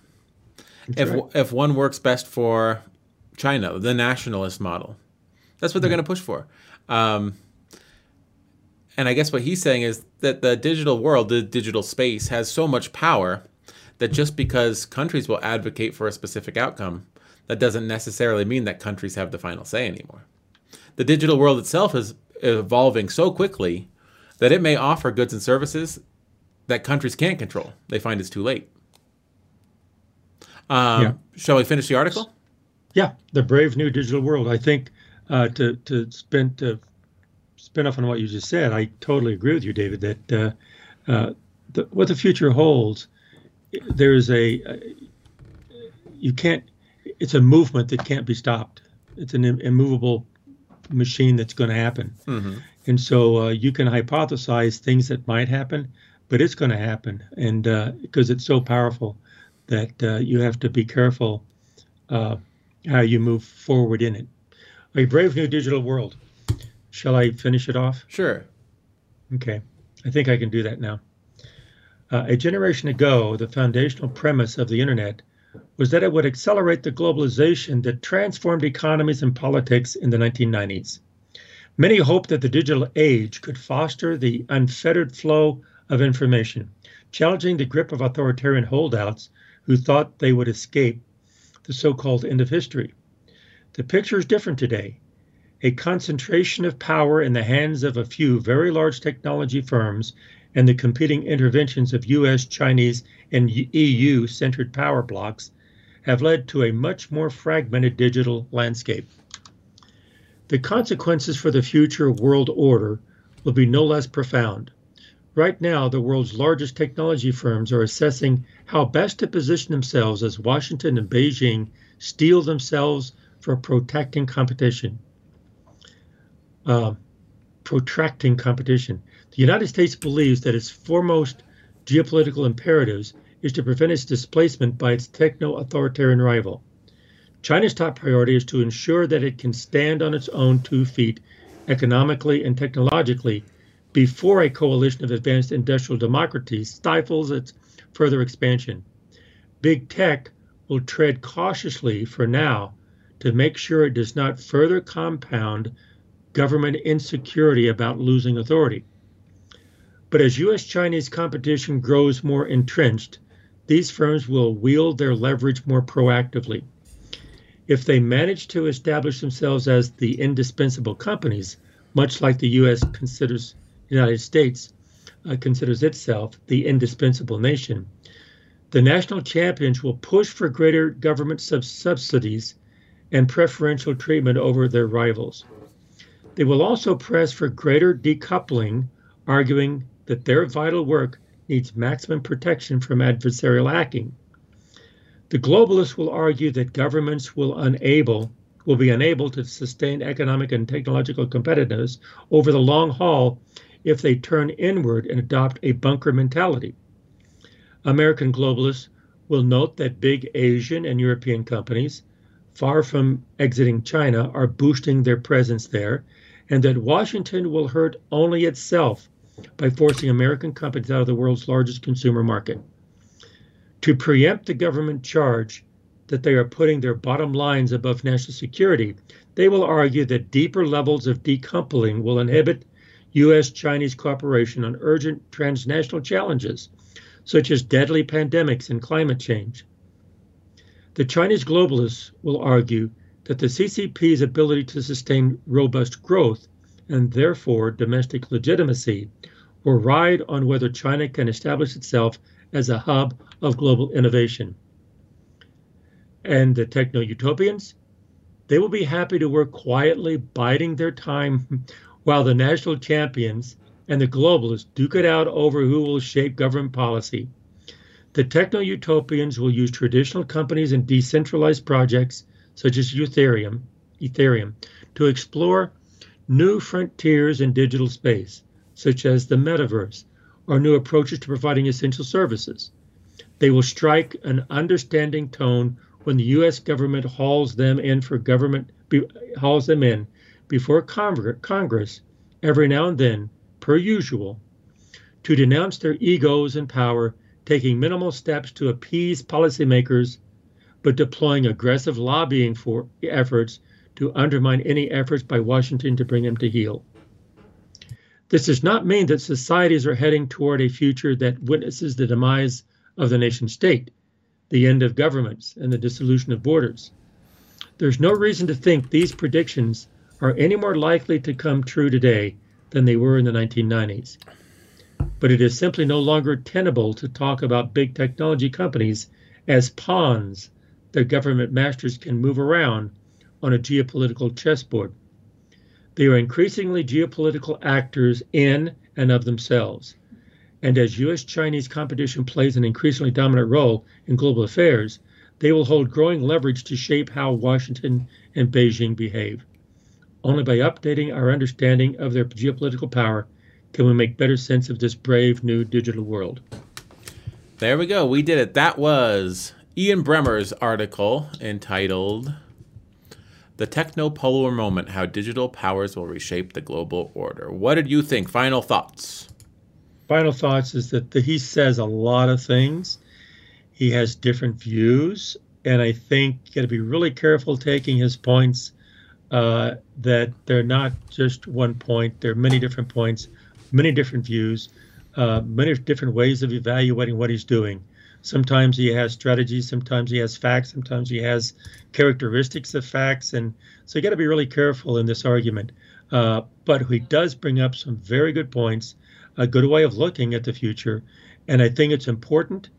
if right. if one works best for China, the nationalist model, that's what they're going to push for. Um, and I guess what he's saying is that the digital world, the digital space, has so much power that just because countries will advocate for a specific outcome, that doesn't necessarily mean that countries have the final say anymore. The digital world itself is evolving so quickly that it may offer goods and services that countries can't control. They find it's too late. Um, yeah. Shall we finish the article? Yeah, the brave new digital world. I think uh, to to spin to spin off on what you just said, I totally agree with you, David. That uh, uh, the, what the future holds, there is a, a you can't. It's a movement that can't be stopped. It's an immovable machine that's going to happen. Mm-hmm. And so uh, you can hypothesize things that might happen, but it's going to happen, and because uh, it's so powerful that uh, you have to be careful uh, how you move forward in it. A brave new digital world. Shall I finish it off? Sure. Okay. I think I can do that now. Uh, a generation ago, the foundational premise of the internet was that it would accelerate the globalization that transformed economies and politics in the 1990s. Many hoped that the digital age could foster the unfettered flow of information, challenging the grip of authoritarian holdouts who thought they would escape the so called end of history. The picture is different today. A concentration of power in the hands of a few very large technology firms and the competing interventions of US, Chinese, and EU centered power blocks have led to a much more fragmented digital landscape. the consequences for the future world order will be no less profound. Right now, the world's largest technology firms are assessing how best to position themselves as Washington and Beijing steel themselves for protecting competition. Uh, protracting competition. The United States believes that its foremost geopolitical imperatives is to prevent its displacement by its techno authoritarian rival. China's top priority is to ensure that it can stand on its own two feet economically and technologically before a coalition of advanced industrial democracies stifles its further expansion. Big tech will tread cautiously for now to make sure it does not further compound government insecurity about losing authority. But as US Chinese competition grows more entrenched, these firms will wield their leverage more proactively. If they manage to establish themselves as the indispensable companies, much like the U.S. considers the United States uh, considers itself the indispensable nation, the national champions will push for greater government sub- subsidies and preferential treatment over their rivals. They will also press for greater decoupling, arguing that their vital work needs maximum protection from adversarial hacking. The globalists will argue that governments will unable will be unable to sustain economic and technological competitiveness over the long haul if they turn inward and adopt a bunker mentality. American globalists will note that big Asian and European companies, far from exiting China, are boosting their presence there, and that Washington will hurt only itself by forcing American companies out of the world's largest consumer market to preempt the government charge that they are putting their bottom lines above national security, they will argue that deeper levels of decoupling will inhibit U.S. Chinese cooperation on urgent transnational challenges, such as deadly pandemics and climate change. The Chinese globalists will argue that the CCP's ability to sustain robust growth and therefore domestic legitimacy will ride on whether China can establish itself as a hub of global innovation. And the techno utopians, they will be happy to work quietly, biding their time while the national champions and the globalists duke it out over who will shape government policy. The techno utopians will use traditional companies and decentralized projects such as Ethereum, Ethereum to explore new frontiers in digital space, such as the metaverse, or new approaches to providing essential services. They will strike an understanding tone when the U.S. government hauls them in for government hauls them in before Congress every now and then, per usual, to denounce their egos and power, taking minimal steps to appease policymakers, but deploying aggressive lobbying for efforts to undermine any efforts by Washington to bring them to heel. This does not mean that societies are heading toward a future that witnesses the demise of the nation state, the end of governments, and the dissolution of borders. There's no reason to think these predictions are any more likely to come true today than they were in the 1990s. But it is simply no longer tenable to talk about big technology companies as pawns that government masters can move around on a geopolitical chessboard. They are increasingly geopolitical actors in and of themselves. And as US Chinese competition plays an increasingly dominant role in global affairs, they will hold growing leverage to shape how Washington and Beijing behave. Only by updating our understanding of their geopolitical power can we make better sense of this brave new digital world. There we go. We did it. That was Ian Bremmer's article entitled the technopolar moment, how digital powers will reshape the global order. What did you think? Final thoughts. Final thoughts is that the, he says a lot of things. He has different views, and I think you got to be really careful taking his points. Uh, that they're not just one point; there are many different points, many different views, uh, many different ways of evaluating what he's doing. Sometimes he has strategies, sometimes he has facts, sometimes he has characteristics of facts. And so you got to be really careful in this argument. Uh, but he does bring up some very good points, a good way of looking at the future. And I think it's important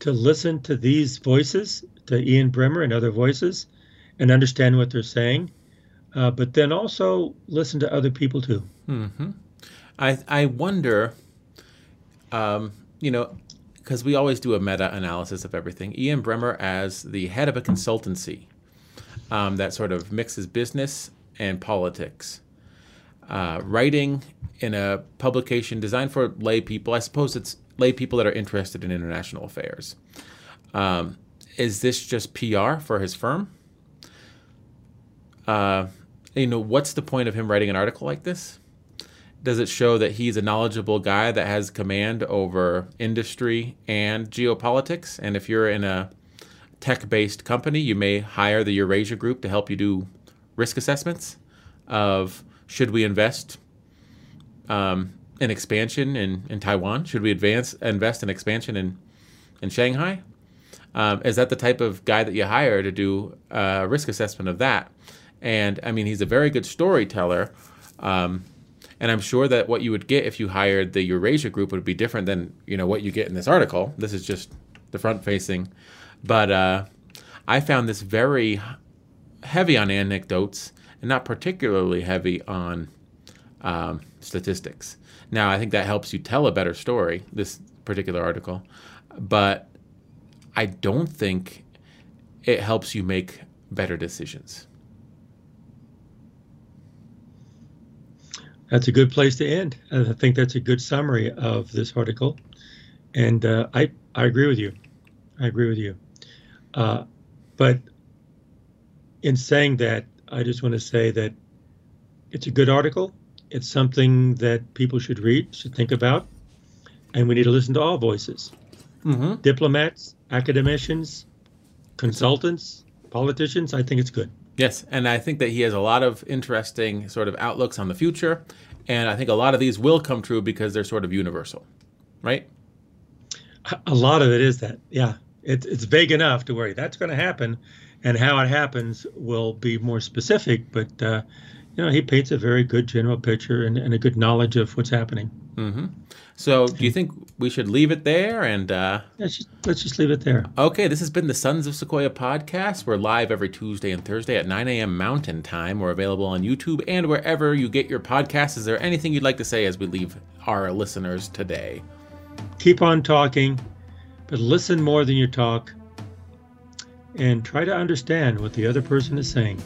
to listen to these voices, to Ian Bremmer and other voices, and understand what they're saying. uh, but then also listen to other people too. Mm-hmm. I I wonder, um, you know, because we always do a meta analysis of everything. Ian Bremmer, as the head of a consultancy um, that sort of mixes business and politics, uh, writing in a publication designed for lay people. I suppose it's lay people that are interested in international affairs. Um, is this just PR for his firm? Uh, you know, what's the point of him writing an article like this? Does it show that he's a knowledgeable guy that has command over industry and geopolitics? And if you're in a tech based company, you may hire the Eurasia Group to help you do risk assessments of should we invest um, in expansion in, in Taiwan? Should we advance invest in expansion in, in Shanghai? Um, is that the type of guy that you hire to do a risk assessment of that? And I mean, he's a very good storyteller. Um, and I'm sure that what you would get if you hired the Eurasia group would be different than you know what you get in this article. This is just the front facing, but uh, I found this very heavy on anecdotes and not particularly heavy on um, statistics. Now I think that helps you tell a better story. This particular article, but I don't think it helps you make better decisions. That's a good place to end. I think that's a good summary of this article, and uh, I I agree with you. I agree with you. Uh, but in saying that, I just want to say that it's a good article. It's something that people should read, should think about, and we need to listen to all voices. Mm-hmm. Diplomats, academicians, consultants, politicians. I think it's good. Yes, and I think that he has a lot of interesting sort of outlooks on the future, and I think a lot of these will come true because they're sort of universal, right? A lot of it is that, yeah. It, it's vague enough to worry that's going to happen, and how it happens will be more specific. But uh, you know, he paints a very good general picture and, and a good knowledge of what's happening. Mm-hmm. So, do you think we should leave it there? And uh, let's just let's just leave it there. Okay, this has been the Sons of Sequoia podcast. We're live every Tuesday and Thursday at 9 a.m. Mountain Time. We're available on YouTube and wherever you get your podcasts. Is there anything you'd like to say as we leave our listeners today? Keep on talking, but listen more than you talk, and try to understand what the other person is saying.